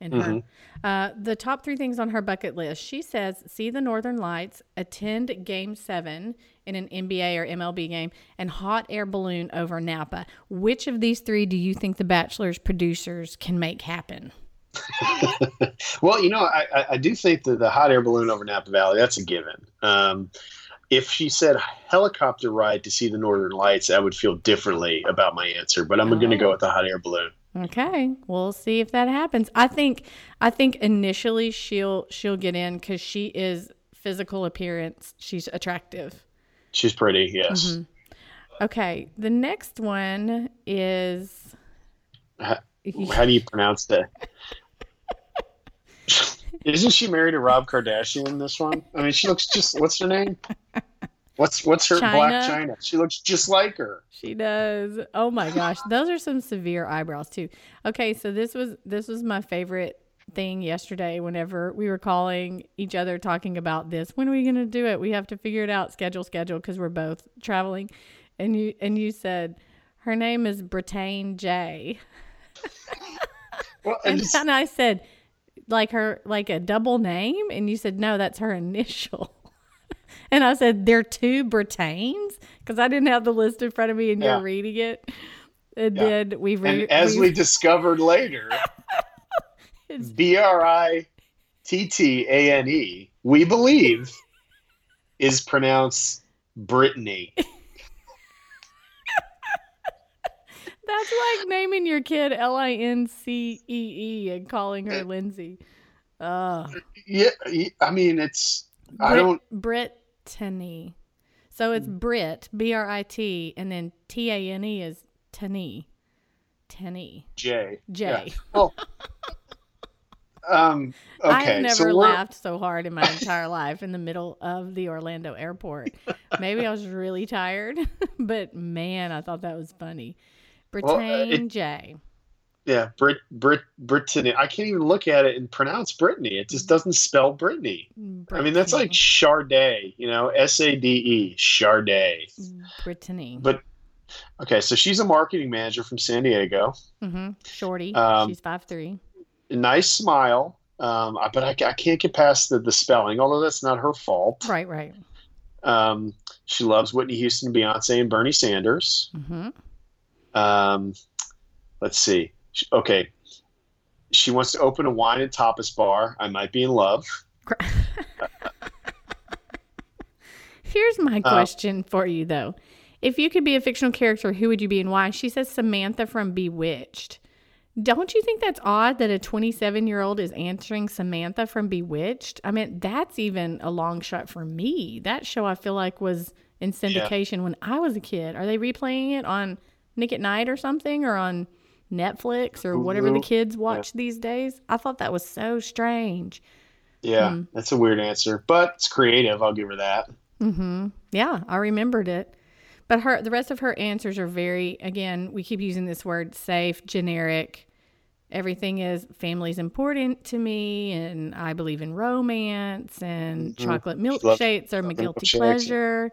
in
Mm-hmm.
her. Uh, the top three things on her bucket list. She says see the Northern Lights, attend Game Seven in an NBA or MLB game, and hot air balloon over Napa. Which of these three do you think the Bachelor's producers can make happen? <laughs>
Well, you know, I, I, do think that the hot air balloon over Napa Valley, that's a given. Um, if she said helicopter ride to see the Northern Lights, I would feel differently about my answer, but I'm going to go with the hot air balloon.
Okay, we'll see if that happens. I think I think initially she'll she'll get in because she is physical appearance. She's attractive.
She's pretty, yes.
Mm-hmm. Okay, the next one is
How, how do you pronounce that? <laughs> Isn't she married to Rob Kardashian in this one? I mean, she looks just, what's her name? What's what's her
Chyna?
Blac Chyna? She looks just like her.
she does. Oh my gosh, those are some severe eyebrows too. Okay, so this was this was my favorite thing yesterday. Whenever we were calling each other talking about this, when are we going to do it? We have to figure it out. Schedule, schedule, because we're both traveling. And you and you said her name is Brittane J.
Well, I <laughs>
And, and I said, like her, like a double name, and you said no, that's her initial. <laughs> and I said there are two Brittanes because I didn't have the list in front of me, and
Yeah.
you're reading it. And
Yeah.
then we re-
and as we discovered later, <laughs> B R I T T A N E, we believe, is pronounced Brittany. <laughs>
that's like naming your kid L I N C E E and calling her Lindsay. Uh,
Yeah, I mean, it's, I
Brit-
don't,
Brittany. So it's Brit B R I T, and then T A N E is Tani. Tani.
J.
J.
Yeah. <laughs> Oh. Um, okay.
I have never
so
laughed so hard in my entire life in the middle of the Orlando airport. Maybe I was really tired, <laughs> but man, I thought that was funny.
Well, uh,
Brittany J.
Yeah, Brit, Brit, Brittany. I can't even look at it and pronounce Brittany. It just doesn't spell Brittany. I mean, that's like Charday, you know, S A D E, Charday.
Brittany.
But okay, so she's a marketing manager from San Diego.
hmm Shorty.
Um,
She's five three.
Nice smile, um, but I, I can't get past the, the spelling, although that's not her fault.
Right, right.
Um, she loves Whitney Houston, Beyonce, and Bernie Sanders.
hmm
Um, let's see. Okay. She wants to open a wine and tapas bar. I might be in love. <laughs>
Here's my
Uh,
question for you, though. If you could be a fictional character, who would you be and why? She says Samantha from Bewitched. Don't you think that's odd that a 27 year old is answering Samantha from Bewitched? I mean, that's even a long shot for me. That show I feel like was in syndication when I was a kid. Are they replaying it on Nick at Nite or something or on Netflix or whatever the kids watch these days? I thought that was so strange.
Yeah,
Hmm.
that's a weird answer, but it's creative. I'll give her that.
Mm-hmm. Yeah, I remembered it. But her, the rest of her answers are very, again, we keep using this word safe, generic. Everything is family's important to me, and I believe in romance, and chocolate
Love
milkshakes are my guilty pleasure.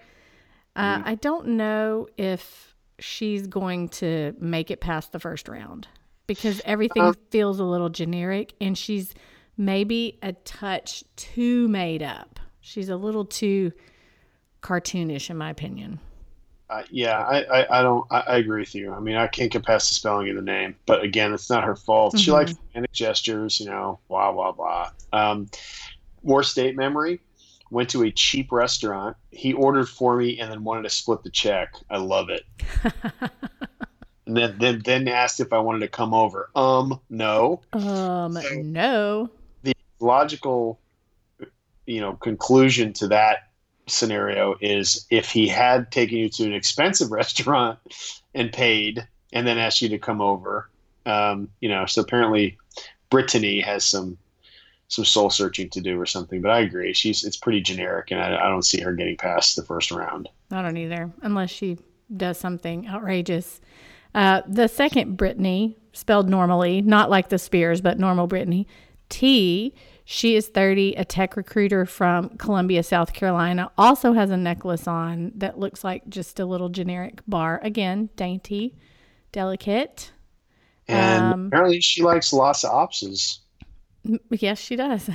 Uh, I don't know if she's going to make it past the first round because everything
Uh,
feels a little generic, and she's maybe a touch too made up. She's a little too cartoonish, in my opinion.
Uh, yeah, I, I, I don't. I, I agree with you. I mean, I can't get past the spelling of the name, but again, it's not her fault. She
Mhm.
likes romantic gestures, you know, blah blah blah. Um, worst date memory. Went to a cheap restaurant. He ordered for me and then wanted to split the check. I love it. <laughs> and then then then asked if I wanted to come over. Um, no.
Um,
So-
no.
The logical you know conclusion to that scenario is if he had taken you to an expensive <laughs> restaurant and paid and then asked you to come over um, you know so apparently brittany has some some soul searching to do or something but i agree she's it's pretty generic and i, I don't see her getting past the first round
I don't either, unless she does something outrageous. Uh, the second Brittany, spelled normally, not like the Spears, but normal Brittany, T. She is 30, a tech recruiter from Columbia, South Carolina. Also has a necklace on that looks like just a little generic bar. Again, dainty, delicate.
and
Um,
apparently she likes lots of opses
Yes, she does.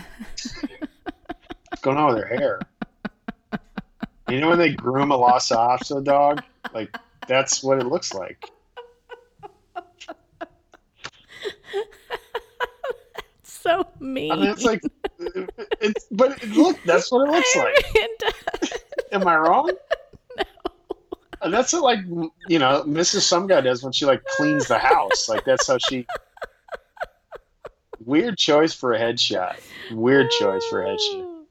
what's going on with her hair you know when they groom a Lhasa Apso dog like that's what it looks like It's <laughs>
so mean.
I mean, it's like, it's but it, look, that's what it looks <laughs> like. Am I wrong? <laughs> And that's what, like, you know, Mrs. Some Guy does when she like cleans the house. Like that's how she. Weird choice for a headshot. Weird choice for a headshot.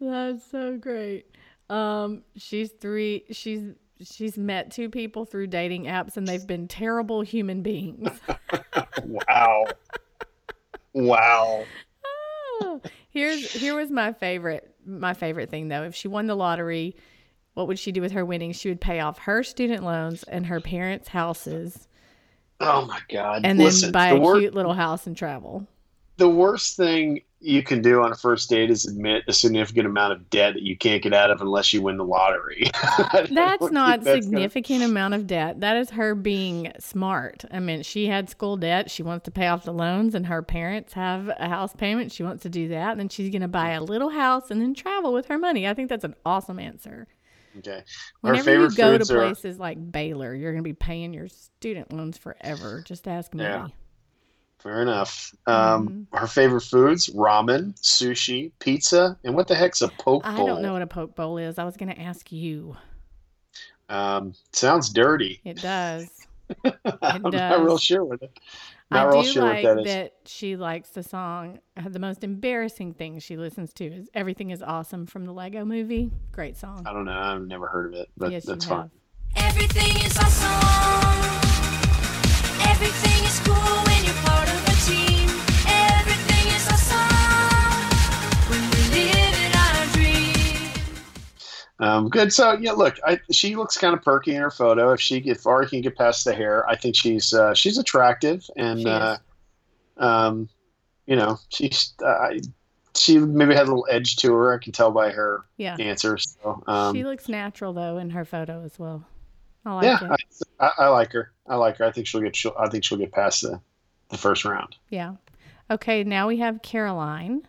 That's so great. Um, she's three. She's she's met two people through dating apps, and they've been terrible human beings. <laughs>
Wow. Wow.
Oh, Here's here was my favorite my favorite thing though. If she won the lottery, what would she do with her winnings? She would pay off her student loans and her parents' houses,
Oh my God.
and then buy
the,
a
wor-
cute little house and travel.
The worst thing you can do on a first date is admit a significant amount of debt that you can't get out of unless you win the lottery. <laughs>
That's not
gonna-
significant amount of debt. That is her being smart. I mean, she had school debt. She wants to pay off the loans, and her parents have a house payment. She wants to do that, and then she's going to buy a little house and then travel with her money. I think that's an awesome answer.
Okay.
Whenever you go to
are-
places like Baylor, you're going to be paying your student loans forever. Just ask me.
Yeah. Fair enough. Um, Her favorite foods: ramen, sushi, pizza, and what the heck's a poke bowl?
I don't know what a poke bowl is. I was going to ask you.
Um, sounds dirty.
It does. <laughs>
I'm not real sure with it. Not
I
real
do
sure
like
what that is.
that she likes the song. The most embarrassing thing she listens to is "Everything Is Awesome" from the Lego Movie. Great song.
I don't know. I've never heard of it, but
yes,
that's
you
fine.
have.
Everything is awesome. Everything is cool when you're part of a team. Everything is awesome when we live in our dream.
Um, good. So yeah, look, I, she looks kind of perky in her photo. If she if Arie can get past the hair, I think she's uh, she's attractive, and
She
uh, um, you know, she's uh, she maybe had a little edge to her. I can tell by her
Yeah,
answers. So, um,
she looks natural though in her photo as well. I like
yeah,
it.
I, I, I like her. I like her. I think she'll get. She'll, I think she'll get past the the first round.
Yeah. Okay, now we have Caroline.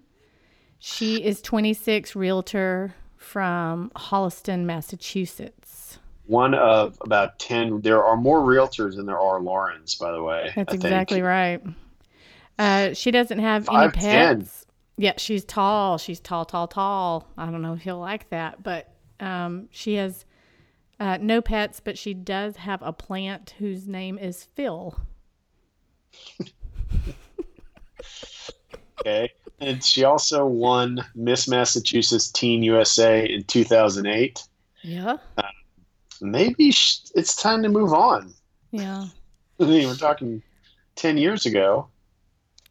She is 26, realtor from Holliston, Massachusetts.
One of about ten. There are more realtors than there are Laurens, by the way.
That's
I think.
exactly right. Uh, she doesn't have any
5'10".
pets. Yeah, she's tall. She's tall, tall, tall. I don't know if he'll like that, but um, she has uh, no pets, but she does have a plant whose name is Phil.
Okay. And she also won Miss Massachusetts Teen USA in 2008.
Yeah.
Um, maybe sh- it's time to move on.
Yeah. <laughs>
I mean, we're talking 10 years ago.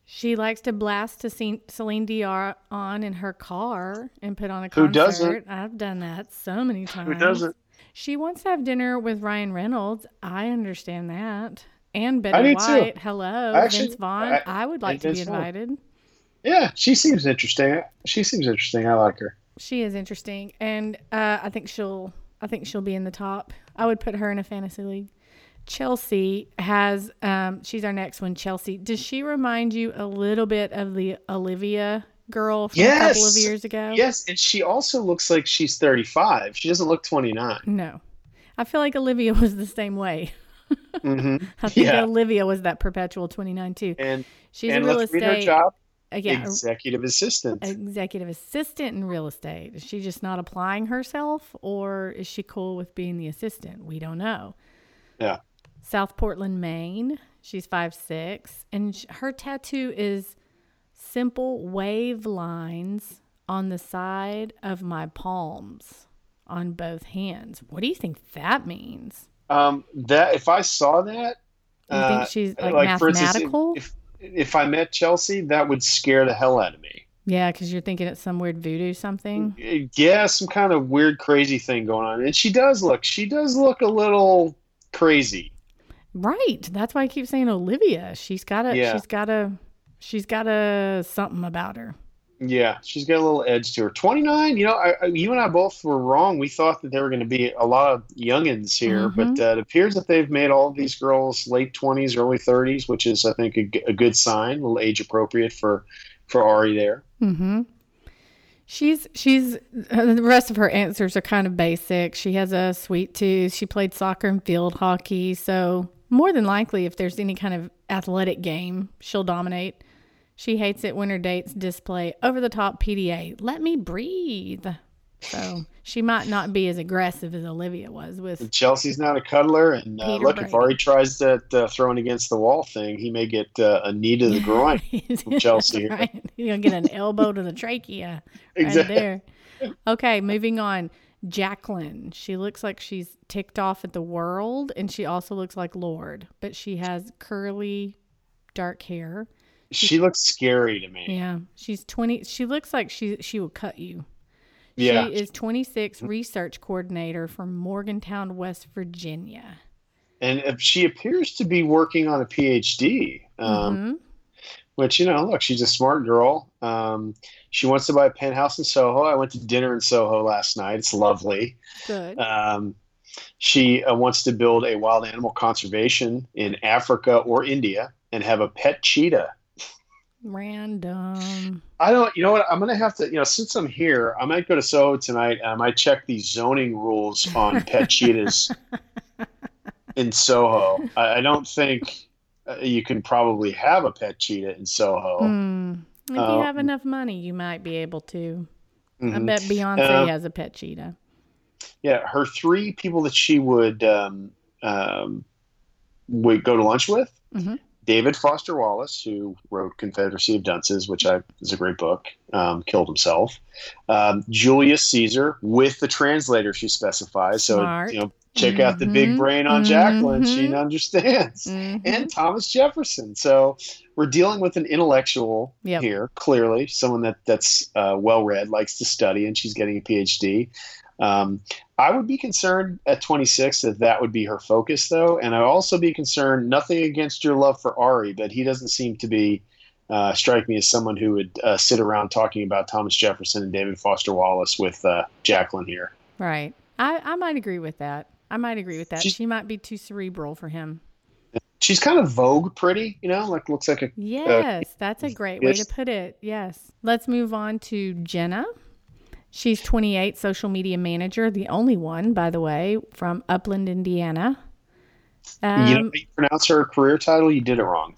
She likes to blast to Celine Dion on in her car and put on a
Who
concert.
doesn't?
I've done that so many times.
Who doesn't?
She wants to have dinner with Ryan Reynolds. I understand that. And
I
Betty
too.
White. Hello,
Actually,
Vince Vaughn.
I-
I, would like to be
Vaughn.
invited.
Yeah, she seems interesting. She seems interesting. I like her.
She is interesting, and uh, I think she'll. I think she'll be in the top. I would put her in a fantasy league. Chelsea has. Um, she's our next one. Chelsea. Does she remind you a little bit of the Olivia girl from a couple of years ago?
Yes, and she also looks like she's 35. She doesn't look 29.
No, I feel like Olivia <laughs> was the same way.
Hmm <laughs>
I think
Yeah.
Olivia was that perpetual twenty nine too.
And
She's
and
a real
let's read her
estate.
job.
again,
Executive assistant.
executive assistant in real estate. Is she just not applying herself, or is she cool with being the assistant? We don't know.
Yeah.
South Portland, Maine. She's five six, and her tattoo is simple wave lines on the side of my palms on both hands. What do you think that means?
Um, that if I saw that,
You
uh,
think she's like,
for instance,
mathematical?
if if I met Chelsea, that would scare the hell out of me.
yeah, because you're thinking it's some weird voodoo something.
Yeah, some kind of weird, crazy thing going on, and she does look. She does look a little crazy.
Right. That's why I keep saying Olivia. She's got a.
Yeah.
She's got a. She's got a something about her.
Yeah, she's got a little edge to her. Twenty nine. You know, I, you and I both were wrong. We thought that there were going to be a lot of youngins here,
Mhm.
but uh, it appears that they've made all of these girls late twenties, early thirties, which is, I think, a good sign. A little age appropriate for for Arie there.
Mm-hmm. She's she's the rest of her answers are kind of basic. She has a sweet tooth. She played soccer and field hockey, so more than likely, if there's any kind of athletic game, she'll dominate. She hates it when her dates display over the top PDA. Let me breathe. So she might not be as aggressive as Olivia was with
Chelsea's not a cuddler, and uh, look, if
Brady.
Arie tries that uh, throwing against the wall thing, he may get uh, a knee to the <laughs> groin. from Chelsea.
right. Gonna get an elbow to the trachea <laughs> right
Exactly.
there. Okay, moving on. Jacqueline. She looks like she's ticked off at the world, and she also looks like Lorde, but she has curly, dark hair.
She looks scary to me.
Yeah, she's twenty. She looks like she she will cut you.
Yeah.
She is 26, research coordinator from Morgantown, West Virginia.
And she appears to be working on a PhD, um,
Mhm.
which, you know, look, she's a smart girl. Um, she wants to buy a penthouse in Soho. I went to dinner in Soho last night. It's lovely.
Good.
Um, she uh, wants to build a wild animal conservation in Africa or India and have a pet cheetah.
Random.
I don't, you know what? I'm going to have to, you know, since I'm here, I might go to Soho tonight and I might check the zoning rules on <laughs> pet cheetahs in Soho. I, I don't think uh, you can probably have a pet cheetah in Soho.
Hmm. If you have enough money, you might be able to. I
Mhm.
bet Beyonce
Um,
has a pet cheetah.
Yeah, her three people that she would um, um, would go to lunch with.
Mhm.
David Foster Wallace, who wrote Confederacy of Dunces, which I is a great book, um, killed himself. Um, Julius Caesar with the translator she specifies. So
Smart.
you know, check out the big
Mhm.
brain on Jacqueline. She
Mhm.
understands.
Mhm.
And Thomas Jefferson. So we're dealing with an intellectual
Yep.
here, clearly, someone that that's uh, well read, likes to study, and she's getting a PhD. Um, I would be concerned at 26 that that would be her focus, though, and I'd also be concerned. Nothing against your love for Arie, but he doesn't seem to be uh, strike me as someone who would uh, sit around talking about Thomas Jefferson and David Foster Wallace with uh, Jacqueline here.
Right. I, I might agree with that. I might agree with that.
She's-
she might be too cerebral for him.
She's kind of Vogue pretty, you know, like looks like a
Yes, that's a great way to put it. Yes. Let's move on to Jenna. She's 28, social media manager, the only one, by the way, from Upland, Indiana. Um,
you know you pronounce her career title. You did it wrong.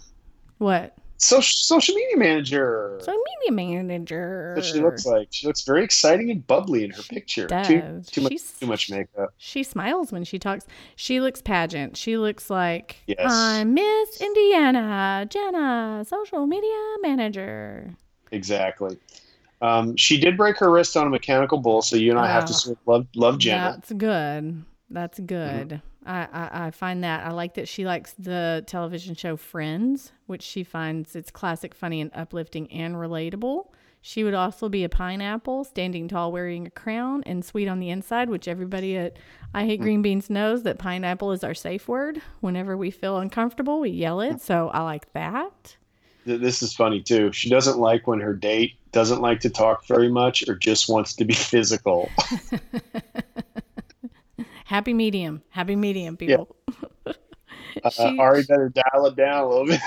what?
Social social media manager.
Social media manager.
That's what she looks like. She looks very exciting and bubbly in her picture.
does.
Too, too much too much makeup.
She smiles when she talks. She looks pageant. She looks like
Yes.
I'm Miss Indiana, Jenna, social media manager.
Exactly. Um, she did break her wrist on a mechanical bull, so you and I have to sort of love love Jenna.
That's good. That's mm-hmm. good. I, I, I find that. I like that she likes the television show Friends, which she finds it's classic, funny, and uplifting and relatable. She would also be a pineapple, standing tall, wearing a crown, and sweet on the inside, which everybody at I Hate mm. Green Beans knows that pineapple is our safe word. Whenever we feel uncomfortable, we yell it. Mm. So I like that.
Th- This is funny too. She doesn't like when her date doesn't like to talk very much or just wants to be <laughs> physical. <laughs>
Happy medium. Happy medium, people.
Uh, <laughs>
She-
Arie better dial it down a little bit.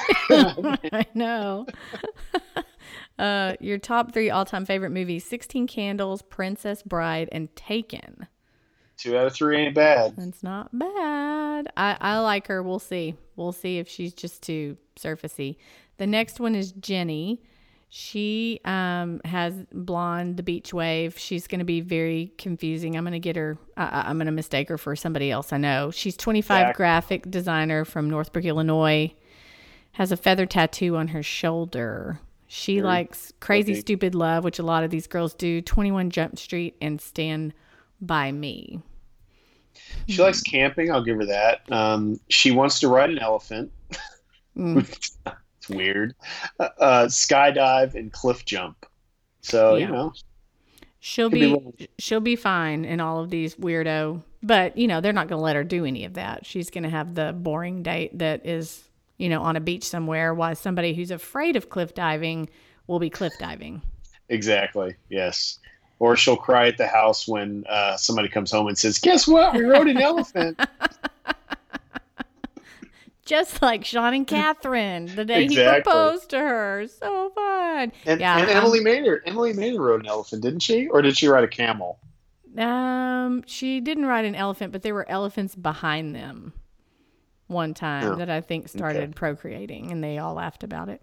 I know. uh, your top three all time favorite movies 16 Candles, Princess Bride, and Taken.
Two out of three ain't bad.
That's not bad. I, I like her. We'll see. We'll see if she's just too surfacey. The next one is Jenny. She um, has blonde, the beach wave. She's going to be very confusing. I'm going to get her, uh, I'm going to mistake her for somebody else I know. She's 25
Zach.
graphic designer from Northbrook, Illinois. Has a feather tattoo on her shoulder. She likes Crazy
okay.
Stupid Love, which a lot of these girls do, 21 Jump Street, and Stand By Me.
She likes camping. I'll give her that. Um, she wants to ride an elephant. it's <laughs> weird. Uh, uh, skydive and cliff jump. So
Yeah.
you know,
She'll
be
be, she'll be fine in all of these weirdo, but you know they're not going to let her do any of that. She's going to have the boring date that is you know on a beach somewhere, while somebody who's afraid of cliff diving will be cliff diving.
exactly. Yes. Or she'll cry at the house when uh, somebody comes home and says, "Guess what? We rode an <laughs> elephant."
Just like Sean and <laughs> Catherine the day he proposed to her, so fun.
And,
yeah,
and Emily Maynard, Emily Maynard rode an elephant, didn't she? Or did she ride a camel?
Um, she didn't ride an elephant, but there were elephants behind them one time
Oh,
that I think started procreating, and they all laughed about it.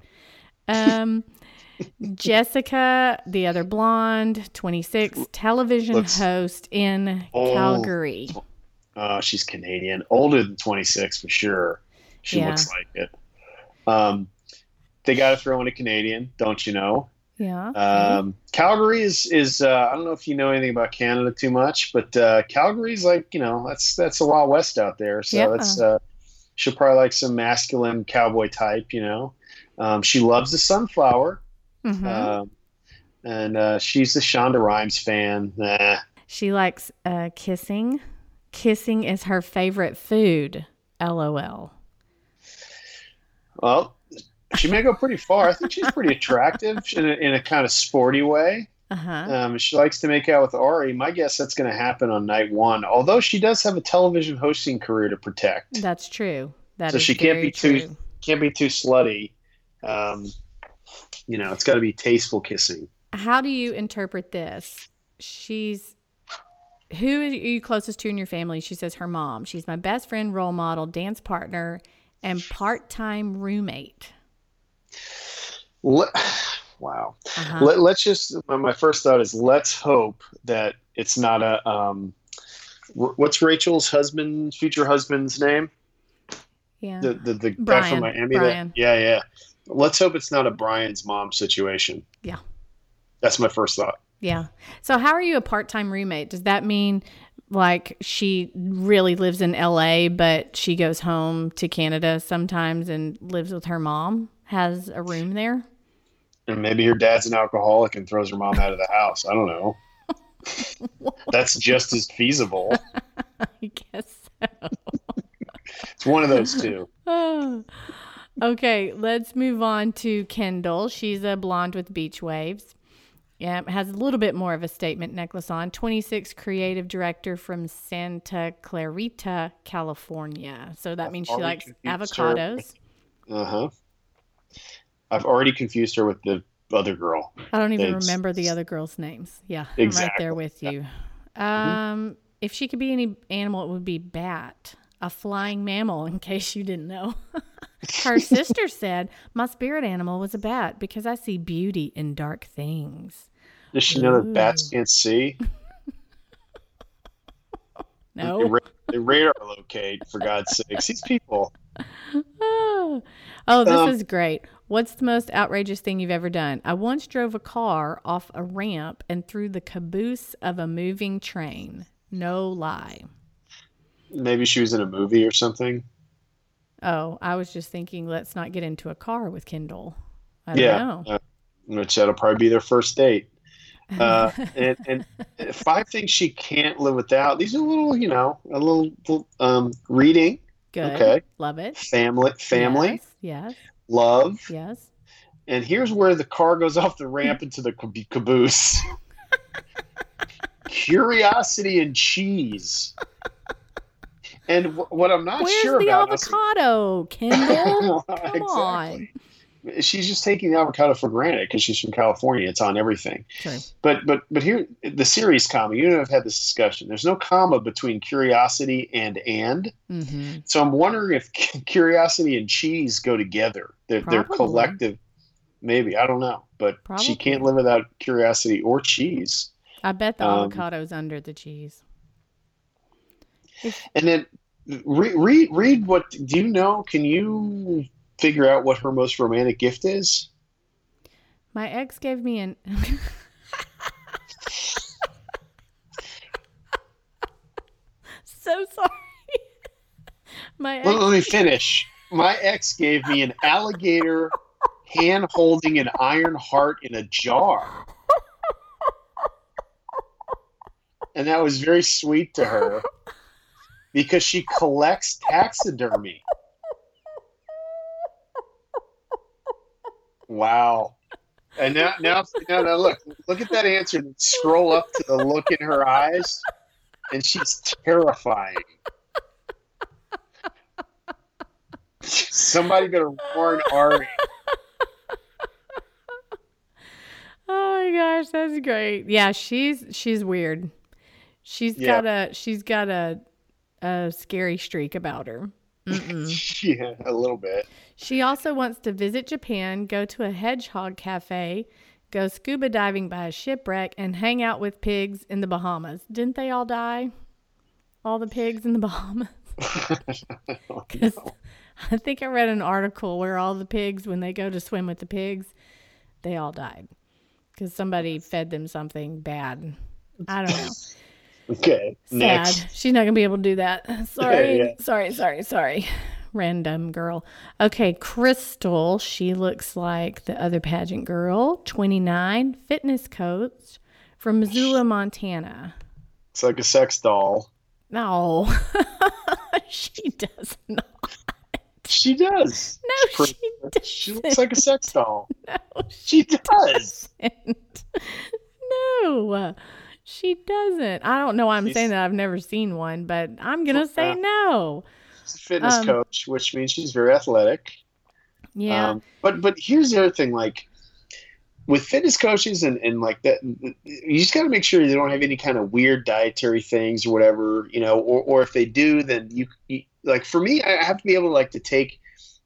Um, <laughs> Jessica, the other blonde, 26, television host in
Oh.
Calgary.
Uh, she's Canadian, older than 26 for sure. She
Yeah.
looks like it. Um, they got to throw in a Canadian, don't you know?
Yeah.
Um, Calgary is is uh, I don't know if you know anything about Canada too much, but uh, Calgary's like you know that's that's the Wild West out there. So
Yeah.
it's uh, she'll probably like some masculine cowboy type, you know. Um, she loves the sunflower,
Mhm.
um, and uh, she's a Shonda Rhimes fan. Nah.
she likes uh, kissing. Kissing is her favorite food. LOL.
Well, she may go pretty far. I think she's pretty attractive in a, in a kind of sporty way.
Uh huh.
Um, she likes to make out with Arie. My guess that's going to happen on night one. Although she does have a television hosting career to protect,
That's true. That is
so she can't be too
true.
can't be too slutty. Um, you know, it's got to be tasteful kissing.
How do you interpret this? She's who are you closest to in your family? She says her mom. She's my best friend, role model, dance partner, and part-time roommate.
Le- <sighs> wow.
Uh-huh.
Let, let's just. My first thought is let's hope that it's not a. Um, wh- what's Rachel's husband, future husband's name?
yeah.
The the, the guy from Miami. that- yeah, yeah. Let's hope it's not a Bryan's mom situation.
Yeah.
That's my first thought.
Yeah. So how are you a part-time roommate? Does that mean like she really lives in LA but she goes home to Canada sometimes and lives with her mom? Has a room there?
And maybe her dad's an alcoholic and throws her mom out of the house. I don't know. <laughs> That's just as feasible. <laughs>
I guess so. <laughs>
It's one of those two.
Oh. <sighs> okay, let's move on to Kendall. She's a blonde with beach waves. Yeah, has a little bit more of a statement necklace on. 26 creative director from Santa Clarita, California. So that means she likes avocados.
Uh huh. I've already confused her with the other girl.
I don't even
Thanks.
remember the other girls' names. Yeah, I'm right there with you. Um, if she could be any animal, it would be bat, a flying mammal. In case you didn't know, <laughs> her sister said my spirit animal was a bat because I see beauty in dark things.
Does she know that bats can't see? <laughs>
No.
they radar locate, for God's sakes. These people.
Oh, <laughs> oh, this
Um,
is great. What's the most outrageous thing you've ever done? I once drove a car off a ramp and through the caboose of a moving train. No lie.
Maybe she was in a movie or something.
Oh, I was just thinking, let's not get into a car with Kendall. I don't
Yeah,
know.
uh, which that'll probably be their first date. Uh, and, and five things she can't live without. These are a little, you know, a little, um, reading,
Good.
okay.
Love it.
family, family,
Yes.
love,
Yes. yes.
and here's where the car goes off the ramp into the caboose. <laughs> Curiosity and cheese. And wh- what I'm not
Where's
sure
the
about
avocado, Kendall? <laughs> Come
exactly.
on.
She's just taking the avocado for granted because she's from California. It's on everything.
True.
But but but here the series comma. You and I have had this discussion. There's no comma between curiosity and and.
hmm
So I'm wondering if <laughs> curiosity and cheese go together. They're, they're collective. Maybe I don't know, but she can't live without curiosity or cheese.
I bet the
Um,
avocado's under the cheese.
And then read read read what do you know? Can you figure out what her most romantic gift is?
My ex gave me an. <laughs> so sorry. My ex.
Let, let me finish. My ex gave me an alligator hand holding an iron heart in a jar. And that was very sweet to her because she collects taxidermy. Wow. And now, now, now, now look, look at that answer. Scroll up to the look in her eyes, and she's terrifying. Somebody better warn Arie.
Oh my gosh, that's great. Yeah, she's she's weird. She's
Yeah.
got a she's got a a scary streak about her. <laughs>
Yeah, a little bit.
She also wants to visit Japan, go to a hedgehog cafe, go scuba diving by a shipwreck, and hang out with pigs in the Bahamas. Didn't they all die? All the pigs in the Bahamas? <laughs> <laughs> Oh, 'Cause I think I read an article where all the pigs, when they go to swim with the pigs, they all died because somebody fed them something bad. I don't know.
Okay,
Sad.
next.
She's not gonna be able to do that. <laughs> Sorry.
Yeah.
Sorry, sorry, sorry. Random girl. Okay, Krystal. She looks like the other pageant girl. 29, fitness coach from Missoula, Montana.
It's like a sex doll.
No, <laughs> she does not.
She does.
No, she doesn't.
She looks like a sex doll. <laughs>
No,
She does.
doesn't. No, she doesn't. I don't know why I'm
She's-
saying that. I've never seen one, but I'm gonna say
Uh,
no.
She's a fitness
Um,
coach, which means she's very athletic.
Yeah.
Um, but but here's the other thing, like with fitness coaches and, and like that, you just got to make sure they don't have any kind of weird dietary things or whatever, you know, or, or if they do, then you, you like for me, I have to be able to like to take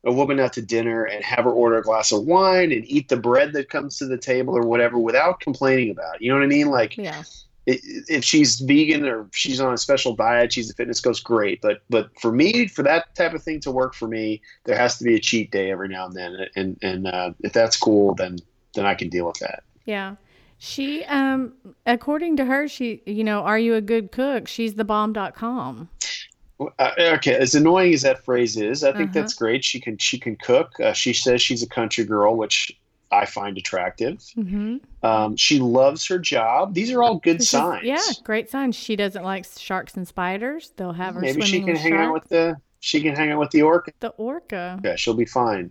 a woman out to dinner and have her order a glass of wine and eat the bread that comes to the table or whatever without complaining about it. You know what I mean? Like
yeah.
If she's vegan or she's on a special diet, she's a fitness coach, great. But but for me, for that type of thing to work for me, there has to be a cheat day every now and then. And and uh, if that's cool, then then I can deal with that.
Yeah. She um according to her she you know are you a good cook she's the bomb.com.
Uh, okay, as annoying as that phrase is, I think
Uh-huh.
that's great. She can she can cook. Uh, she says she's a country girl, which I find attractive.
Mhm.
Um, she loves her job. These are all good
is-
signs.
Yeah, great signs. She doesn't like sharks and spiders. They'll have her
Maybe she can hang
sharks.
out with the she can hang out with the orca.
the orca.
Yeah, she'll be fine.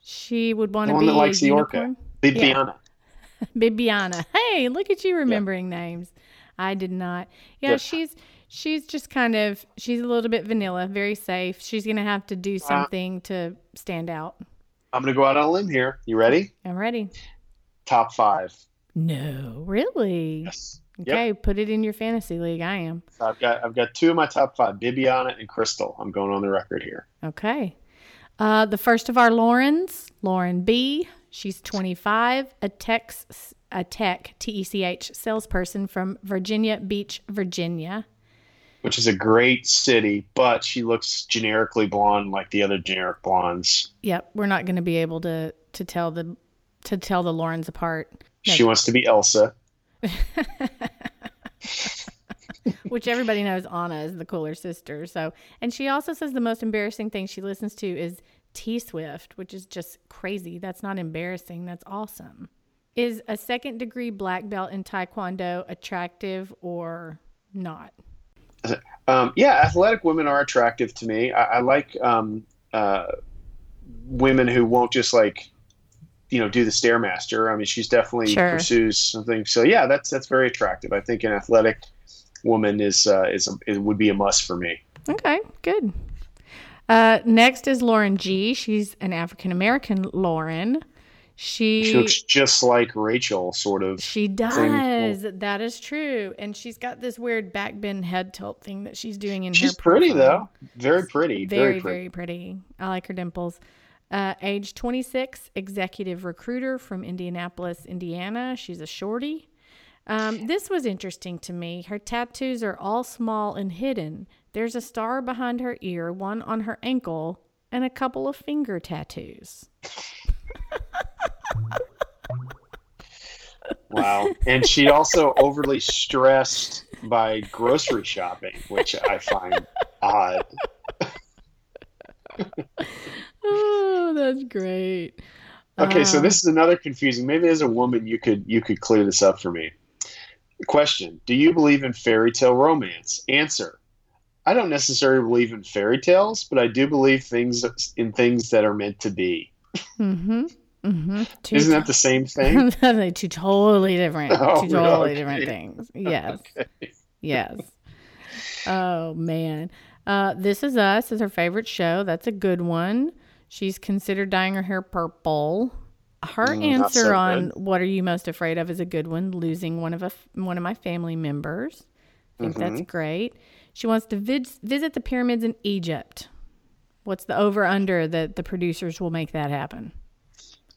She would want
The
to
one that likes the orca.
unicorn.
Bibiana. <laughs>
Bibiana. Hey, look at you remembering names. I did not. Yeah,
Yeah.
she's she's just kind of she's a little bit vanilla, very safe. She's gonna have to
Uh,
do something to stand out.
I'm gonna go out on a limb here. You ready?
I'm ready.
Top five.
No, really.
Yes.
Okay, put it in your fantasy league. I am.
So I've got I've got two of my top five, Bibiana and Krystal. I'm going on the record here.
Okay. Uh, the first of our Laurens, Lauren B. She's 25, a tech, a tech T E C H salesperson from Virginia Beach, Virginia.
Which is a great city, but she looks generically blonde like the other generic blondes.
Yep, we're not going to be able to to tell the to tell the Laurens apart.
She wants to be Elsa. <laughs>
which everybody knows Anna is the cooler sister. So, and she also says the most embarrassing thing she listens to is T Swift, which is just crazy. That's not embarrassing. That's awesome. Is a second degree black belt in Taekwondo attractive or not?
Um, yeah, athletic women are attractive to me. I, I like um, uh, women who won't just like, you know, do the stairmaster. I mean, she's definitely
Sure.
pursues something. So yeah, that's that's very attractive. I think an athletic woman is uh, is a, it would be a must for me.
Okay, good. Uh, next is Lauren G. She's an African American Lauren. She
She looks just like Rachel, sort of.
She does. That is true. And she's got this weird back bend head tilt thing that she's doing in
She's pretty though, very pretty,
Very,
very,
very,
pretty.
pretty. I like her dimples. Uh, age 26, executive recruiter from Indianapolis, Indiana. She's a shorty. Um, this was interesting to me. Her tattoos are all small and hidden. There's a star behind her ear, one on her ankle, and a couple of finger tattoos. <laughs>
Wow. And she also overly stressed by grocery shopping, which I find odd.
Oh, that's great.
Okay, so
Um,
this is another confusing. Maybe as a woman you could you could clear this up for me. Question: Do you believe in fairy tale romance? Answer: I don't necessarily believe in fairy tales, but I do believe things in things that are meant to be.
Mm-hmm. Mm-hmm. Two
Isn't that the same <laughs> thing? <laughs>
Two totally different, <laughs>
Oh,
two totally
okay.
different things. Yes, yes. Oh man, uh, this is us is her favorite show. That's a good one. She's considered dyeing her hair purple. Her
Mm,
answer
so
on
good.
what are you most afraid of is a good one. Losing one of a one of my family members. I think that's
Mm-hmm.
great. She wants to visit the pyramids in Egypt. What's the over under that the producers will make that happen?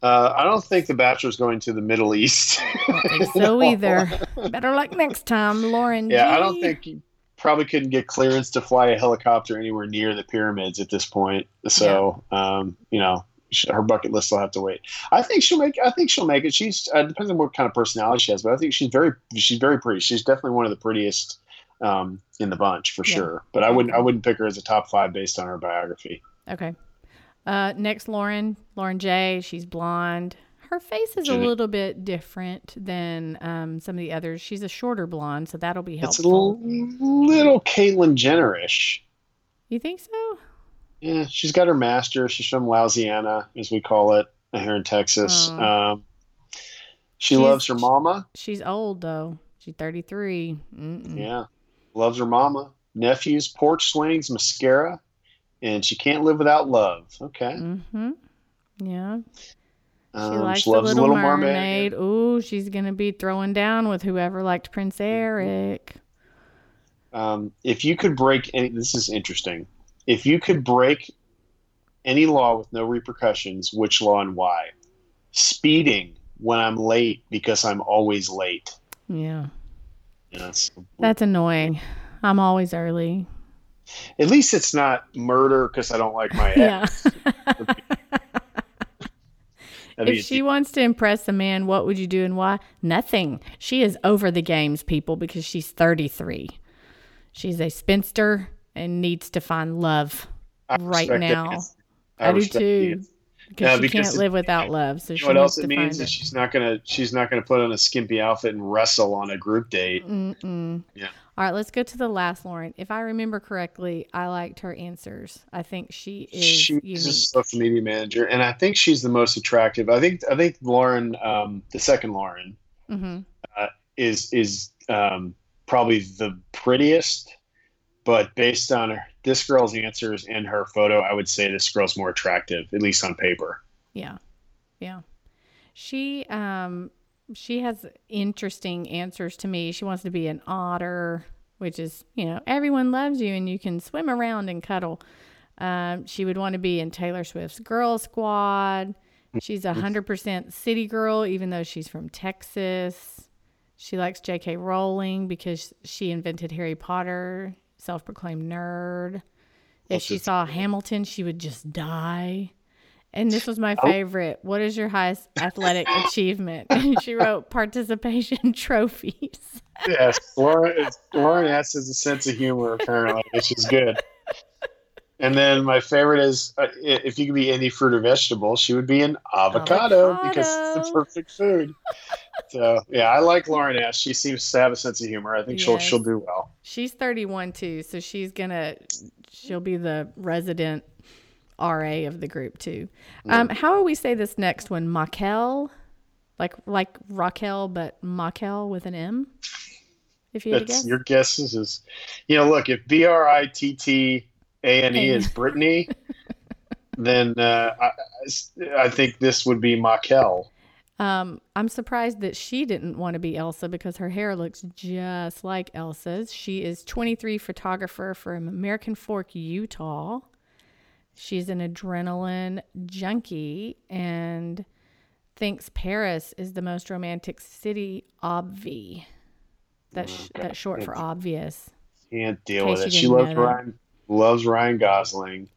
Uh, I don't think the Bachelor's going to the Middle East. <laughs>
don't think so <laughs> either. Better luck next time, Lauren.
yeah, I don't think you probably couldn't get clearance to fly a helicopter anywhere near the pyramids at this point. So, um, you know, her bucket list will have to wait. I think she'll make. I think she'll make it. She's uh, depends on what kind of personality she has, but I think she's very she's very pretty. She's definitely one of the prettiest um, in the bunch for
Yeah.
sure. But I wouldn't I wouldn't pick her as a top five based on her biography.
Okay. Uh, next, Lauren. Lauren J. She's blonde. Her face is a little bit different than um, some of the others. She's a shorter blonde, so that'll be
It's
helpful.
a little little Caitlyn Jenner-ish.
You think so?
Yeah, she's got her master. She's from Louisiana, as we call it here in Texas.
Oh.
Um, she
She's-
loves her mama.
She's old though. She's 33. Mm-mm.
Yeah, loves her mama. Nephews, porch swings, mascara, and she can't live without love. Okay.
Mm-hmm. Yeah. She
Um,
likes
she
the
loves
Little,
Little
Mermaid. Ooh, she's gonna be throwing down with whoever liked Prince Eric.
Um, if you could break any, this is interesting. If you could break any law with no repercussions, which law and why? Speeding when I'm late because I'm always late.
Yeah.
Know, it's-
That's annoying. I'm always early.
At least it's not murder because I don't like my <laughs> ex. <laughs>
If she wants to impress a man, what would you do and why? Nothing. She is over the games, people, because she's 33. She's a spinster and needs to find love
I
right now.
it.
I, do too.
It.
Because
Yeah,
she can't live without love. So
You know what else it means is she's not gonna she's not gonna put on a skimpy outfit and wrestle on a group date.
Mm-mm.
Yeah.
All right, let's go to the last Lauren. If I remember correctly, I liked her answers. I think she is
She's a social media manager, and I think she's the most attractive. I think I think Lauren, um, the second Lauren,
hmm
is is um, probably the prettiest. But based on her, this girl's answers and her photo, I would say this girl's more attractive, at least on paper.
Yeah. Yeah. She um she has interesting answers to me. She wants to be an otter, which is, you know, everyone loves you and you can swim around and cuddle. Um, she would want to be in Taylor Swift's Girl Squad. She's a hundred percent city girl, even though she's from Texas. She likes J.K. Rowling because she invented Harry Potter. Self-proclaimed nerd. If she saw Hamilton, she would just die And this was my oh. favorite. What is your highest athletic <laughs> achievement? And <laughs> she wrote participation <laughs> trophies.
Yes, Lauren, Lauren S has a sense of humor apparently, which is good. And then my favorite is uh, if you could be any fruit or vegetable, she would be an avocado, because it's the perfect food. So yeah, I like Lauren S. She seems to have a sense of humor. I think she'll she'll do well.
She's 31 too, so she's gonna she'll be the resident RA of the group too. Um, how will we say this next one? Maquel, like like Raquel, but Maquel with an M. If you had
That's
guess,
your guesses is, you know, look if B R I T T A And- E is Brittany, then uh, I, I think this would be Maquel.
um, I'm surprised that she didn't want to be Elsa because her hair looks just like Elsa's. She is 23 photographer from American Fork, Utah. She's an adrenaline junkie and thinks Paris is the most romantic city. Obvi. That's that's short for obvious.
Can't deal with it. She loves. Ryan. Loves Ryan Gosling.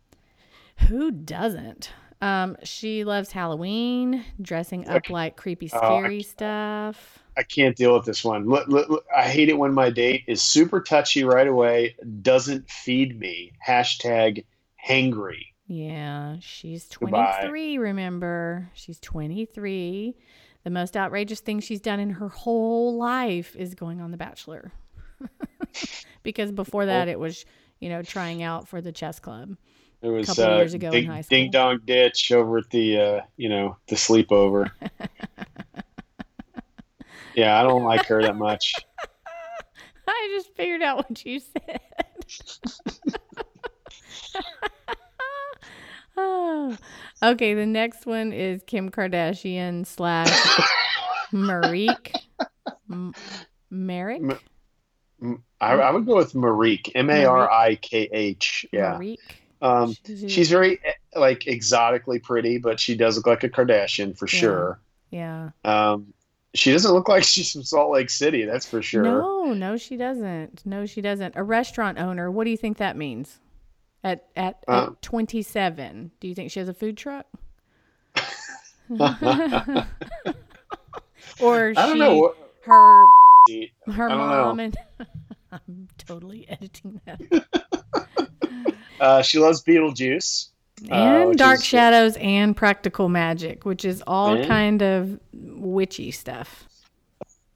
Who doesn't? Um, she loves Halloween, dressing up
Okay.
like creepy,
Oh, I
scary stuff.
I can't deal with this one. Look, look, look, I hate it when my date is super touchy right away, doesn't feed me. Hashtag hangry.
Yeah, she's
Goodbye.
23, remember? She's 23. The most outrageous thing she's done in her whole life is going on The Bachelor. <laughs> because before that, it was, you know, trying out for the chess club.
It was
Couple
uh,
years ago in
ding,
high school.
ding dong ditch over at the uh, you know the sleepover. <laughs> yeah, I don't like her that much. <laughs>
I just figured out what you said. <laughs> oh. Okay, the next one is Kim Kardashian slash Marique. M- Merrick?
M- I, I would go with Marique. M A R I K H. Yeah.
Marique.
Um,
She's-
she's very like exotically pretty, but she does look like a Kardashian for
Yeah.
sure.
Yeah.
Um, she doesn't look like <laughs> she's from Salt Lake City. That's for sure.
No, no, she doesn't. No, she doesn't. A restaurant owner. What do you think that means? At at,
Uh,
at 27, do you think she has a food truck? <laughs> <laughs> or
I don't
she,
know. What,
her her
I don't
mom
know.
and <laughs> I'm totally editing that. <laughs>
uh, she loves Beetlejuice. Uh,
and
which
dark
is-
shadows and practical magic, which is all
And-
kind of witchy stuff.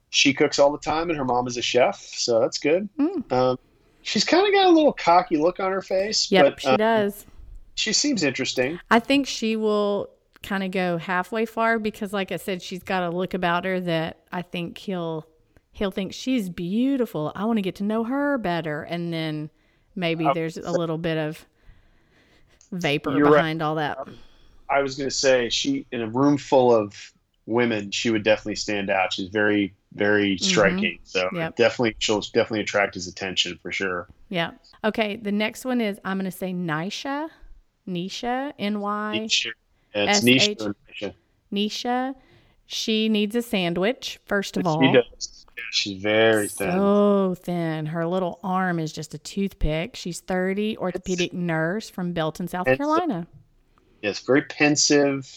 She cooks all the time, and her mom is a chef, so that's good.
Mm.
Um, she's kind of got a little cocky look on her face,
Yep,
but
she
uh,
does.
she seems interesting.
I think she will kind of go halfway far because, like I said, she's got a look about her that I think he'll he'll think she's beautiful. I want to get to know her better, and then maybe
Uh,
there's a little bit of vapor
You're right.
behind all that.
I was going to say she in a room full of women, she would definitely stand out. She's very, very striking. So
Mm-hmm. Yep.
definitely, she'll definitely attract his attention for sure.
Yeah. Okay. The next one is I'm going to say Nisha, Nisha, N Y.
Yeah, it's Nisha. Nisha.
Nisha. She needs a sandwich first of all.
She does. Yeah, she's very thin.
So thin. Her little arm is just a toothpick. She's 30, orthopedic nurse from Belton, South Carolina.
Yes, very pensive.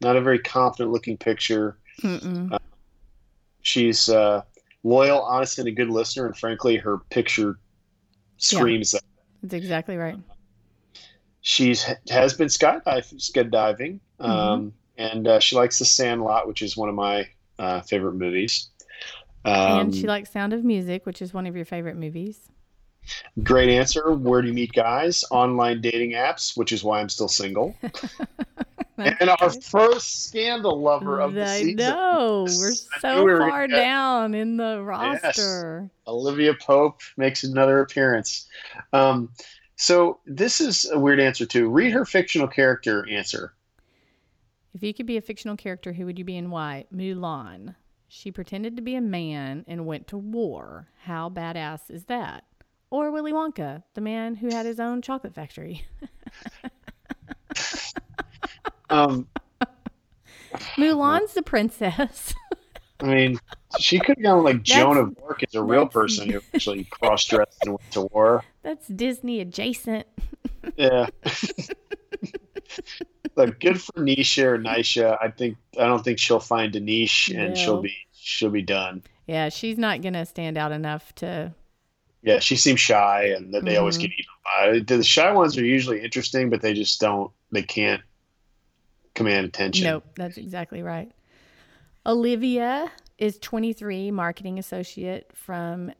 Not a very confident looking picture.
Mm-mm.
She's uh, loyal, honest, and a good listener. And frankly, her picture screams that.
That's exactly right.
She's has been skydive, skydiving,
Mm-hmm.
um, and uh, she likes The Sandlot, which is one of my uh, favorite movies. Um,
and she likes Sound of Music, which is one of your favorite movies.
great answer. Where do you meet guys? Online dating apps, which is why I'm still single. <laughs> and our first scandal lover of the
I
season,
know. We're so
we were
far down in the roster.
Olivia Pope makes another appearance. Um, so this is a weird answer too. Read her fictional character answer.
If you could be a fictional character, who would you be and why? Mulan. She pretended to be a man and went to war. How badass is that? Or Willy Wonka, the man who had his own chocolate factory. <laughs>
Um,
Mulan's the princess.
I mean, she could have gone like Joan of Arc as a real person who actually cross-dressed and went to war.
That's Disney adjacent.
Yeah. <laughs> Look, good for Nisha or Nisha. I think I don't think she'll find a niche and
No.
she'll be she'll be done.
Yeah, she's not gonna stand out enough to.
Yeah, she seems shy and they always
Mhm.
get eaten by. The shy ones are usually interesting, but they just don't. They can't command attention.
Nope, that's exactly right. Olivia is 23, marketing associate from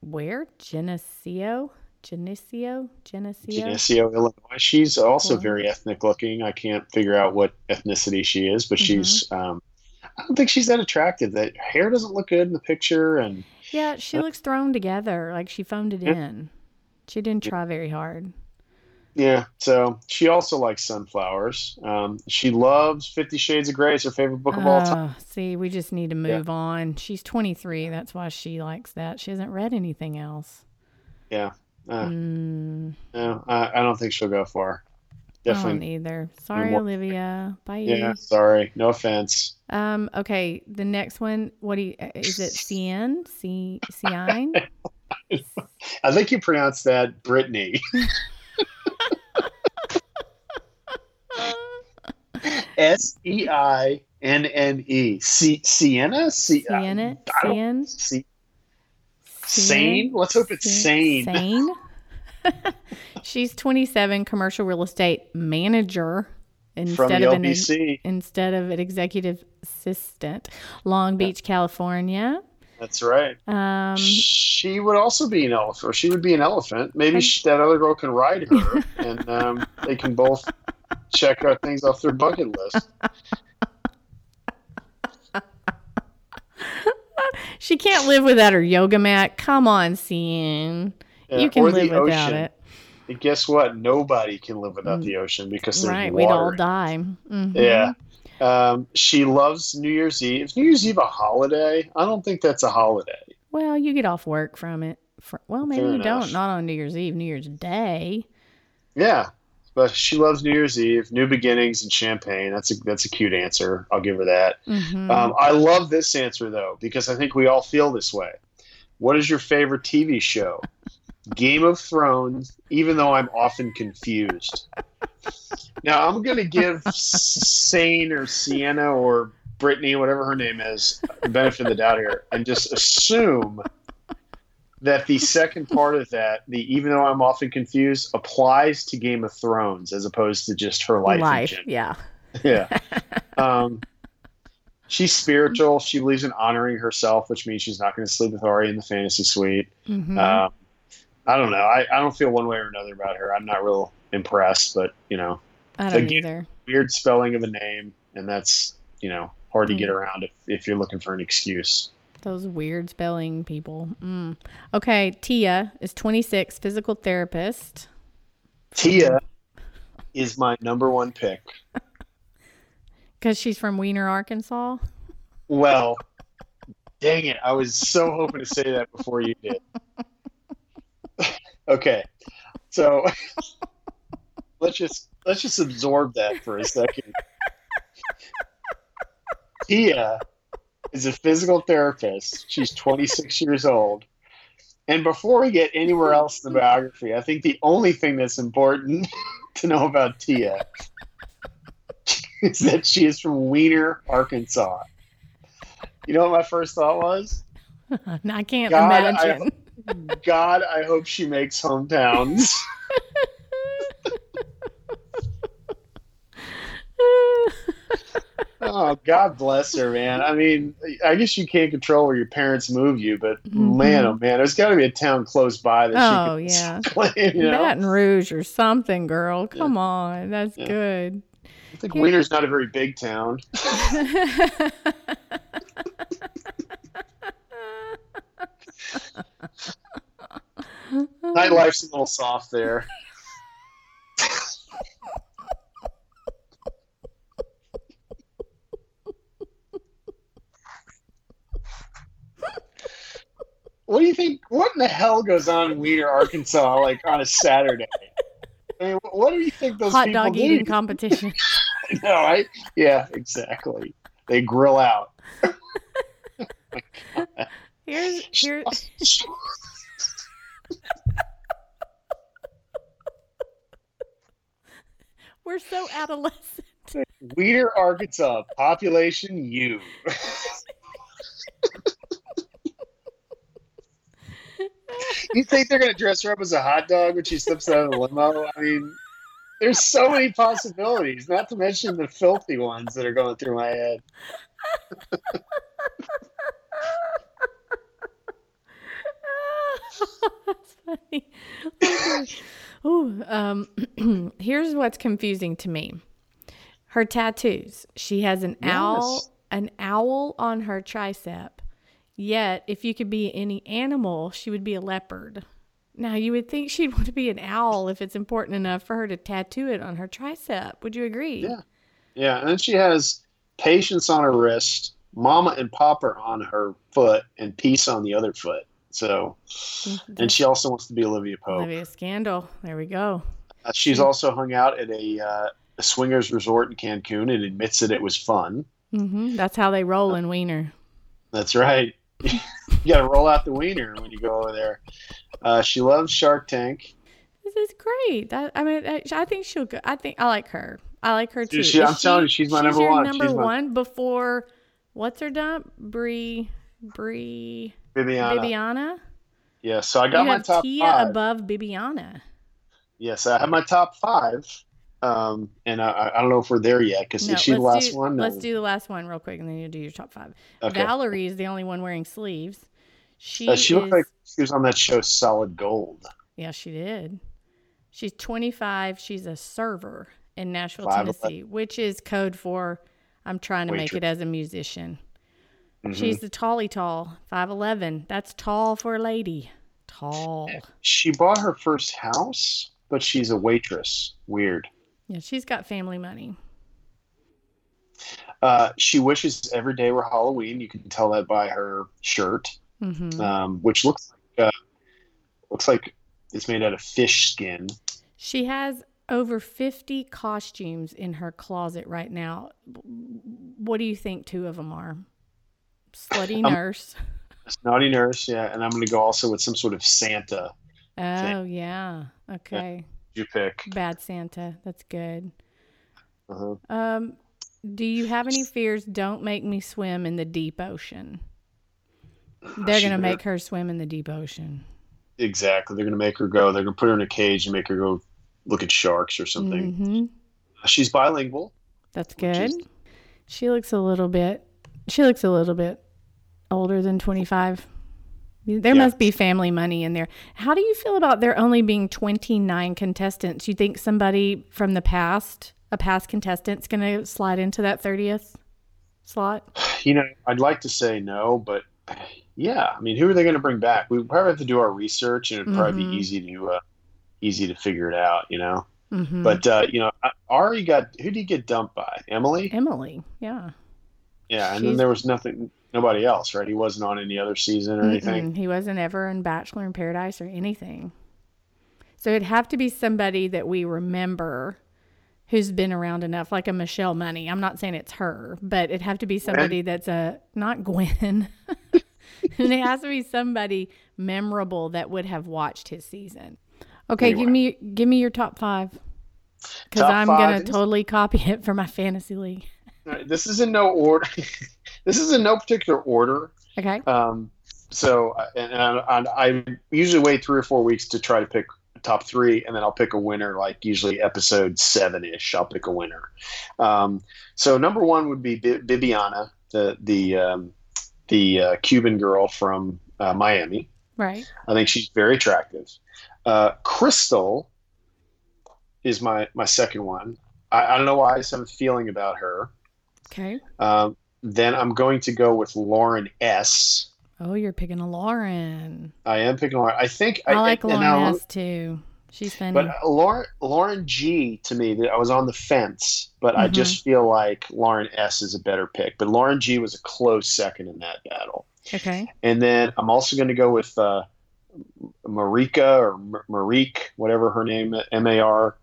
where? Geneseo, Geneseo, Geneseo.
Geneseo, Illinois. She's also
Cool.
very ethnic looking. I can't figure out what ethnicity she is, but she's.
Mm-hmm.
Um, I don't think she's that attractive. That hair doesn't look good in the picture, and
Yeah, she looks thrown together, like she phoned it
Yeah.
in. She didn't try very hard.
yeah. So she also likes sunflowers. Um, she loves Fifty Shades of Grey. It's her favorite book of all time.
Oh, see, we just need to move on. She's 23. That's why she likes that. She hasn't read anything else.
Yeah. Uh,
Mm,
no, I, I don't think she'll go far.
I don't
Definitely.
either. Sorry,
more-
Olivia. Bye.
Yeah. Sorry. No offense.
Um. Okay. The next one. What do you? uh, Is it Cien? C. Cien? <laughs>
I think you pronounced that Brittany. <laughs> S E I N N E. C Sienna? C-
Sienna.
I don't-
Cien.
C- Sane? Let's hope it's sane.
Sane. <laughs> She's 27, commercial real estate manager instead of an instead of an executive assistant. Long Beach, California.
That's right.
Um,
she would also be an elephant, she would be an elephant. Maybe sh that other girl can ride her, <laughs> and um, they can both check out things off their bucket list.
She can't live without her yoga mat. Come on, Cien.
Yeah,
you can live without it.
And guess what? Nobody can live without the ocean because there's
Right.
water.
We'd all die. Mhm.
Yeah. Um, she loves New Year's Eve. Is New Year's Eve a holiday? I don't think that's a holiday.
Well, you get off work from it. For, well, maybe
Fair
you
enough.
don't. Not on New Year's Eve, New Year's Day.
Yeah, but she loves New Year's Eve, new beginnings, and champagne. That's a that's a cute answer. I'll give her that.
Mhm.
Um, I love this answer though because I think we all feel this way. What is your favorite TV show? Game of Thrones. Even though I'm often confused. Now I'm going to give Sane or Sienna or Brittany, whatever her name is, benefit of the doubt here, and just assume that the second part of that, the even though I'm often confused, applies to Game of Thrones as opposed to just her life.
Life. Yeah. <laughs>
Yeah. um, she's spiritual. She believes in honoring herself, which means she's not going to sleep with Arie in the fantasy suite.
Mhm.
Um, I don't know. I, I don't feel one way or another about her. I'm not real impressed, but you know,
I don't
again-
either.
weird spelling of a name, and that's you know hard to get
Mm.
around if, if you're looking for an excuse.
Those weird spelling people. Mm. Okay, Tia is 26, physical therapist.
Tia is my number one pick. <laughs>
Because she's from Weiner, Arkansas.
Well, dang it. I was so hoping to say that before you did. <laughs> okay. So <laughs> let's just let's just absorb that for a second. Tia is a physical therapist. She's 26 <laughs> years old. And before we get anywhere else in the biography, I think the only thing that's important <laughs> to know about Tia is that she is from Weiner, Arkansas. You know what my first thought was? <laughs>
I can't
God, I-
imagine.
God, I hope she makes hometowns. Oh, God bless her, man. I mean, I guess you can't control where your parents move you, but mm-hmm. man, oh man, there's got to be a town close by that
Oh,
she
yeah. <laughs>
can claim. You know?
Baton Rouge or something, girl. Come on. That's
Yeah.
good.
I think Weiner's not a very big town. <laughs> Nightlife's a little soft there. What do you think? What in the hell goes on in Weiner, Arkansas, like on a Saturday? I mean, what do you think those
Hot dog
do?
eating competition. <laughs>
no, I yeah, exactly. They grill out. <laughs>
Here's here. <laughs> We're so adolescent.
Weeder, Arkansas, population U. you think they're going to dress her up as a hot dog when she steps out of the limo? I mean, there's so many possibilities, not to mention the filthy ones that are going through my head.
That's funny. Okay. Ooh, um, <clears throat> here's what's confusing to me. Her tattoos. She has an owl, an owl on her tricep. Yet, if you could be any animal, she would be a leopard. Now, you would think she'd <laughs> want to be an owl if it's important enough for her to tattoo it on her tricep. Would you agree?
Yeah. Yeah, and then she has patience on her wrist, mama and papa on her foot, and peace on the other foot. So, and she also wants to be Olivia Pope.
Olivia Scandal. There we go.
Uh, she's also hung out at a, uh, a swingers resort in Cancun and admits that it was fun.
Mm-hmm. That's how they roll in Weiner.
That's right. <laughs> you got to roll out the wiener when you go over there. Uh, she loves Shark Tank.
This is great. That, I mean, I, I think she'll go. I think I like her. I like her too.
She- I'm telling you, she's my number
your
one.
Number
She's my-
before what's her dump? Brie, Brie,
Bibiana.
Bibiana.
Yeah, so I got
you
my
have
top
Tia
five.
above Bibiana.
Yes, I have my top five. Um, and I, I don't know if we're there yet because
No,
is she the last
do,
one? No.
Let's do the last one real quick, and then you do your top five.
Okay.
Valerie is the only one wearing sleeves. She,
Uh, she
is,
looked like she was on that show Solid Gold.
Yeah, she did. She's 25. She's a server in Nashville,
Five
Tennessee, which is code for I'm trying to make it as a musician.
Mhm.
She's the tally tall, 5'11. That's tall for a lady. Tall.
She bought her first house, but she's a waitress. Weird.
Yeah, she's got family money.
Uh, she wishes every day were Halloween. You can tell that by her shirt,
hmm
um, which looks like, uh, looks like it's made out of fish skin.
She has over 50 costumes in her closet right now. What do you think two of them are? Slutty
Um,
nurse.
Snotty nurse, yeah, and I'm going to go also with some sort of Santa.
Oh, yeah. Okay.
You pick.
Bad Santa. That's good.
Uh-huh.
Um, do you have any fears? Don't make me swim in the deep ocean. They're gonna make her swim in the deep ocean.
Exactly. They're going to make her go. They're going to put her in a cage and make her go look at sharks or something.
hmm
She's bilingual.
That's good.
is-
She looks a little bit. She looks a little bit older than twenty five. There
Yeah.
must be family money in there. How do you feel about there only being twenty nine contestants? You think somebody from the past, a past contestant's going to slide into that thirtieth slot?
You know, I'd like to say no, but yeah, I mean, who are they going to bring back? We probably have to do our research, and it'd probably
Mhm.
be easy to uh, easy to figure it out. You know,
Mm-hmm.
but uh, you know, Arie got who did he get dumped by? Emily.
Emily, yeah.
Yeah, and
she's-
then there was nothing, nobody else, right? He wasn't on any other season or anything.
Mm-mm. He wasn't ever in Bachelor in Paradise or anything. So it'd have to be somebody that we remember who's been around enough, like a Michelle Money. I'm not saying it's her, but it'd have to be somebody that's a not Gwen. and <laughs> it has to be somebody memorable that would have watched his season. Okay, give me give me your top five. Because I'm gonna totally copy it for my fantasy league.
Right, This is in no order. <laughs> this is in no particular order.
Okay.
Um, so, and, and, I, I usually wait three or four weeks to try to pick top three, and then I'll pick a winner. Like usually episode seven ish, I'll pick a winner. Um, so number one would be Bi- Bibiana, the the um, the uh, Cuban girl from uh, Miami.
Right.
I think she's very attractive. Uh, Krystal is my my second one. I, I don't know why I have some feeling about her.
Okay.
Um, then I'm going to go with Lauren S.
Oh, you're picking a Lauren.
I am picking Lauren. I think
I, like
and
Lauren S too. She's funny.
But uh, Lauren Lauren G to me, that I was on the fence, but I
Mhm.
just feel like Lauren S is a better pick. But Lauren G was a close second in that battle.
okay.
And then I'm also going to go with uh, Marika or M- Marique, whatever her name, M A R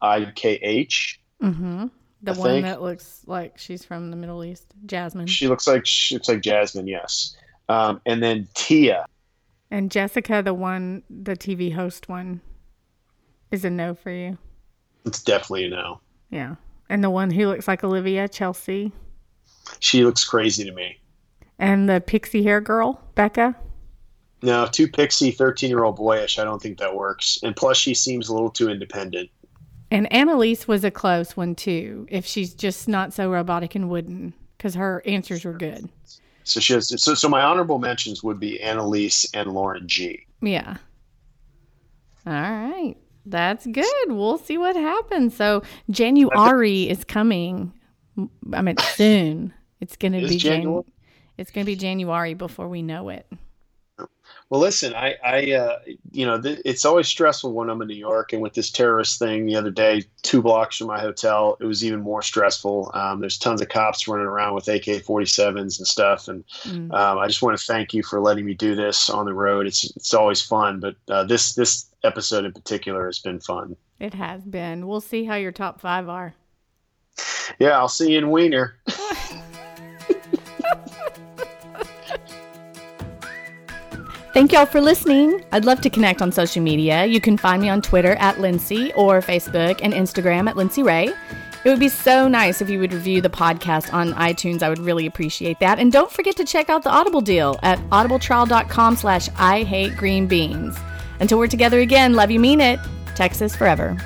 I K H.
Mm-hmm. The
I
one
think-
that looks like she's from the Middle East, Jasmine.
She looks like she looks like Jasmine, yes. Um, and then Tia.
and Jessica, the one, the TV host one, is a no for you.
It's definitely a no.
Yeah. And the one who looks like Olivia, Chelsea.
She looks crazy to me.
And the pixie hair girl, Bekah.
No, too pixie, 13 year old boyish. I don't think that works. And plus, she seems a little too independent.
And Annaliese was a close one too, if she's just not so robotic and wooden, because her answers were good.
So she has. So, so my honorable mentions would be Annaliese and Lauren G.
Yeah. All right. That's good. We'll see what happens. So January is coming. I mean soon. It's gonna be Jan-
January?
It's gonna be January before we know it.
Well, listen, I, I, uh, you know, th- it's always stressful when I'm in New York, and with this terrorist thing the other day, two blocks from my hotel, it was even more stressful. Um, there's tons of cops running around with AK-47s and stuff, and
Mm.
um, I just want to thank you for letting me do this on the road. It's it's always fun, but uh, this this episode in particular has been fun.
It has been. We'll see how your top five are.
Yeah, I'll see you in Weiner. <laughs>
Thank y'all for listening. I'd love to connect on social media. You can find me on Twitter at Lindsay or Facebook and Instagram at Lindsay Ray. It would be so nice if you would review the podcast on iTunes. I would really appreciate that. And don't forget to check out the Audible deal at audibletrial.com slash I hate green beans. Until we're together again, love you, mean it. Texas forever.